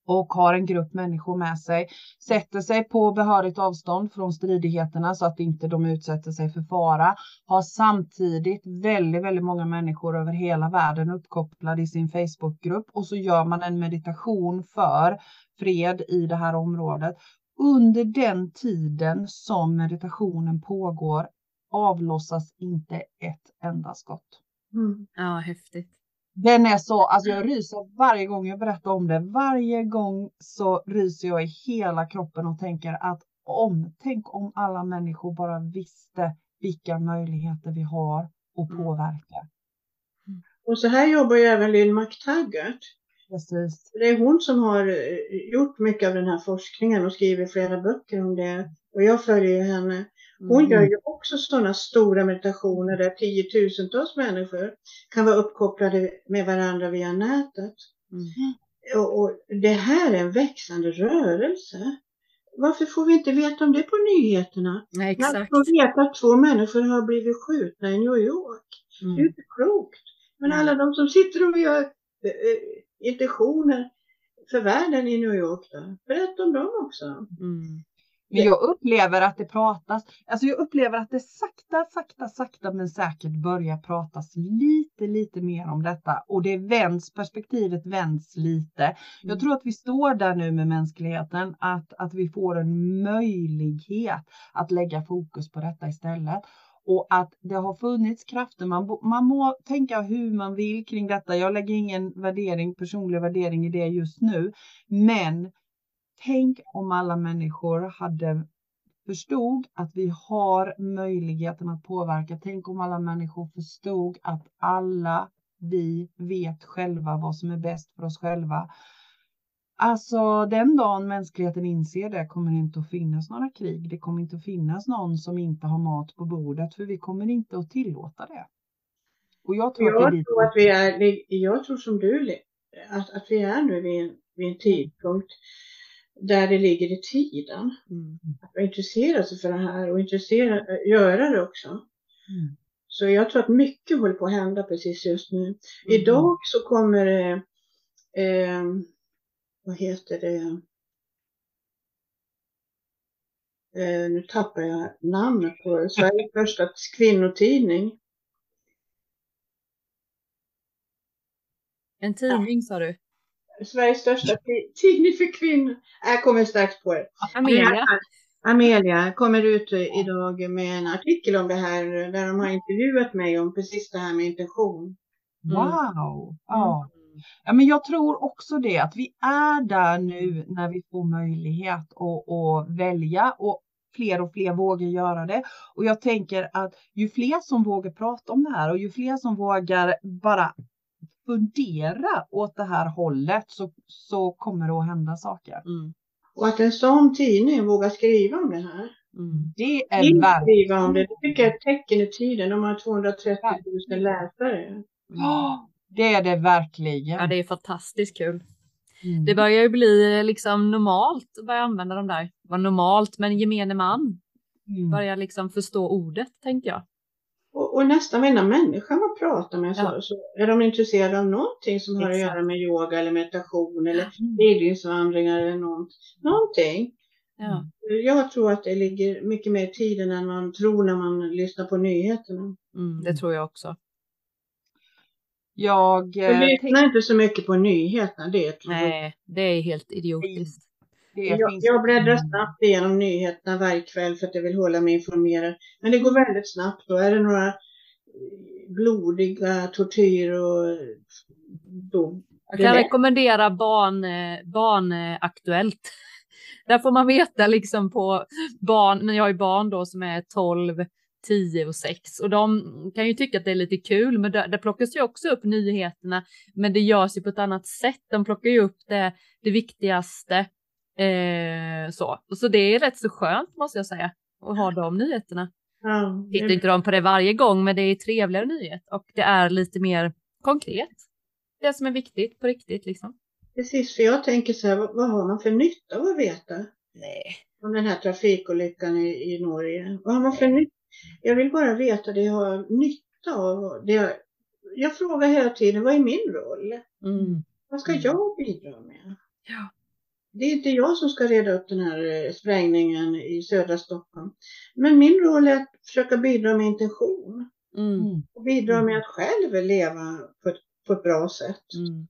och har en grupp människor med sig, sätter sig på behörigt avstånd från stridigheterna så att inte de utsätter sig för fara, har samtidigt väldigt, väldigt många människor över hela världen uppkopplade i sin Facebookgrupp och så gör man en meditation för fred i det här området. Under den tiden som meditationen pågår avlossas inte ett enda skott. Mm. Ja, häftigt. Den är så, alltså jag ryser varje gång jag berättar om det. Varje gång så ryser jag i hela kroppen och tänker att om, tänk om alla människor bara visste vilka möjligheter vi har att mm. påverka. Mm. Och så här jobbar ju även Lill McTaggart. Precis. Det är hon som har eh, gjort mycket av den här forskningen och skrivit flera böcker om det. Och jag följer henne. Hon mm. gör ju också sådana stora meditationer där tiotusentals människor kan vara uppkopplade med varandra via nätet. Mm. Och, och, det här är en växande rörelse. Varför får vi inte veta om det på nyheterna? Nej, exakt. Man får veta att två människor har blivit skjutna i New York. Mm. Det är inte klokt. Men alla de som sitter och gör äh, intentioner för världen i New York, då, berätta om dem också. Mm. Men jag upplever att det pratas, alltså jag upplever att det sakta, sakta, sakta men säkert börjar pratas lite, lite mer om detta och det vänds, perspektivet vänds lite. Jag mm. tror att vi står där nu med mänskligheten, att, att vi får en möjlighet att lägga fokus på detta istället och att det har funnits krafter. Man, man må tänka hur man vill kring detta. Jag lägger ingen värdering, personlig värdering i det just nu, men Tänk om alla människor hade förstod att vi har möjligheten att påverka. Tänk om alla människor förstod att alla vi vet själva vad som är bäst för oss själva. Alltså den dagen mänskligheten inser det kommer det inte att finnas några krig. Det kommer inte att finnas någon som inte har mat på bordet för vi kommer inte att tillåta det. Och jag tror, jag att, tror att vi är, jag tror som du, att, att vi är nu vid en, vid en tidpunkt där det ligger i tiden. Mm. Att vara intresserad sig för det här och intressera, göra det också. Mm. Så jag tror att mycket håller på att hända precis just nu. Mm. Idag så kommer det, eh, vad heter det, eh, nu tappar jag namnet på det, Sveriges första kvinnotidning. En tidning sa du? Sveriges största tidning för kvinnor. Jag kommer strax på det. Amelia. Amelia kommer ut idag med en artikel om det här där de har intervjuat mig om precis det här med intention. Mm. Wow! Ja. ja, men jag tror också det att vi är där nu när vi får möjlighet att, att välja och fler och fler vågar göra det. Och jag tänker att ju fler som vågar prata om det här och ju fler som vågar bara fundera åt det här hållet så, så kommer det att hända saker. Mm. Och att en sån tidning vågar skriva om det här. Mm. Det är verkligen. om det. Det tycker jag är ett tecken i tiden. De har 230 000 läsare. Ja, det är det verkligen. Ja, det är fantastiskt kul. Mm. Det börjar ju bli liksom normalt att börja använda de där. Var normalt, men gemene man mm. börjar liksom förstå ordet, tänker jag. Och, och nästan varenda människa man pratar med ja. så, så, är de intresserade av någonting som Exakt. har att göra med yoga eller meditation eller mm. pilgrimsvandringar eller något, någonting. Ja. Jag tror att det ligger mycket mer i tiden än man tror när man lyssnar på nyheterna. Mm, det tror jag också. Jag eh, lyssnar inte så mycket på nyheterna. Det Nej, det är helt idiotiskt. Jag, finns... jag bläddrar snabbt igenom nyheterna varje kväll för att jag vill hålla mig informerad. Men det går väldigt snabbt. Då är det några blodiga tortyr och då Jag kan rekommendera barn, eh, Barnaktuellt. Där får man veta liksom på barn, när jag har ju barn då som är 12, 10 och 6 och de kan ju tycka att det är lite kul, men där, där plockas ju också upp nyheterna, men det görs ju på ett annat sätt. De plockar ju upp det, det viktigaste. Eh, så. så det är rätt så skönt måste jag säga att ha de nyheterna. Ja, Tittar inte de på det varje gång, men det är trevligare nyhet och det är lite mer konkret. Det som är viktigt på riktigt liksom. Precis, för jag tänker så här, vad, vad har man för nytta av att veta? Nej. Om den här trafikolyckan i, i Norge. Vad har man för nytta? Jag vill bara veta det jag har nytta av. Det jag, jag frågar hela tiden, vad är min roll? Mm. Vad ska jag bidra med? Ja. Det är inte jag som ska reda upp den här eh, sprängningen i södra Stockholm. Men min roll är att försöka bidra med intention. Mm. Och bidra med att själv leva på ett, på ett bra sätt. Mm.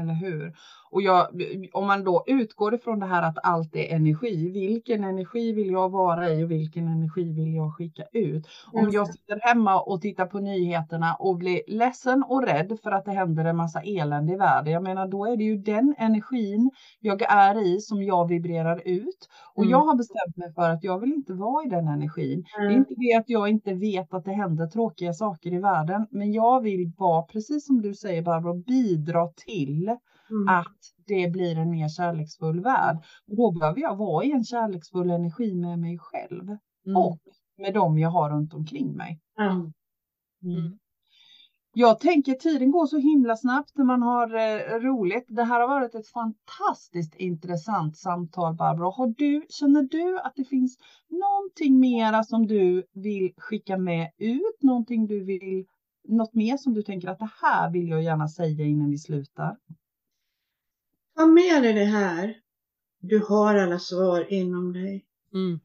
Eller hur? Och jag, om man då utgår ifrån det här att allt är energi, vilken energi vill jag vara i och vilken energi vill jag skicka ut? Om jag sitter hemma och tittar på nyheterna och blir ledsen och rädd för att det händer en massa elände i världen, jag menar då är det ju den energin jag är i som jag vibrerar ut. Och mm. jag har bestämt mig för att jag vill inte vara i den energin. Mm. Det är inte det att jag inte vet att det händer tråkiga saker i världen, men jag vill vara, precis som du säger Barbro, bidra till Mm. att det blir en mer kärleksfull värld. Och då behöver jag vara i en kärleksfull energi med mig själv mm. och med dem jag har runt omkring mig. Mm. mm. Jag tänker tiden går så himla snabbt när man har eh, roligt. Det här har varit ett fantastiskt intressant samtal Barbro. Har du, känner du att det finns någonting mera som du vill skicka med ut? Någonting du vill, något mer som du tänker att det här vill jag gärna säga innan vi slutar? Ta med dig det här. Du har alla svar inom dig. Mm.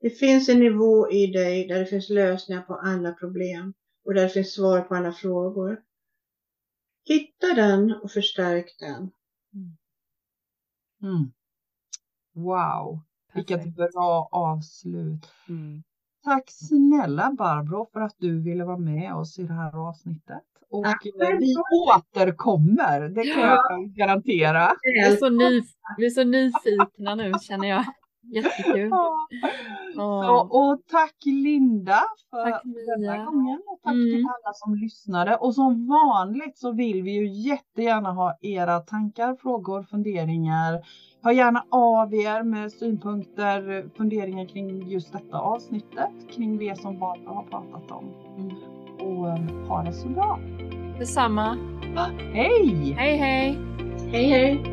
Det finns en nivå i dig där det finns lösningar på alla problem och där det finns svar på alla frågor. Hitta den och förstärk den. Mm. mm. Wow, vilket bra avslut. Mm. Tack snälla Barbro för att du ville vara med oss i det här avsnittet. Och Tack. vi återkommer, det kan ja. jag garantera. Vi är, så ny, vi är så nyfikna nu känner jag. Jättekul. Ja. Så, och tack Linda för tack, denna gången och tack mm. till alla som lyssnade. Och som vanligt så vill vi ju jättegärna ha era tankar, frågor, funderingar. Hör gärna av er med synpunkter, funderingar kring just detta avsnittet, kring det som Barbara har pratat om. Mm. Och eh, ha det så bra. Detsamma. Hej! Hej hej! Hej hej!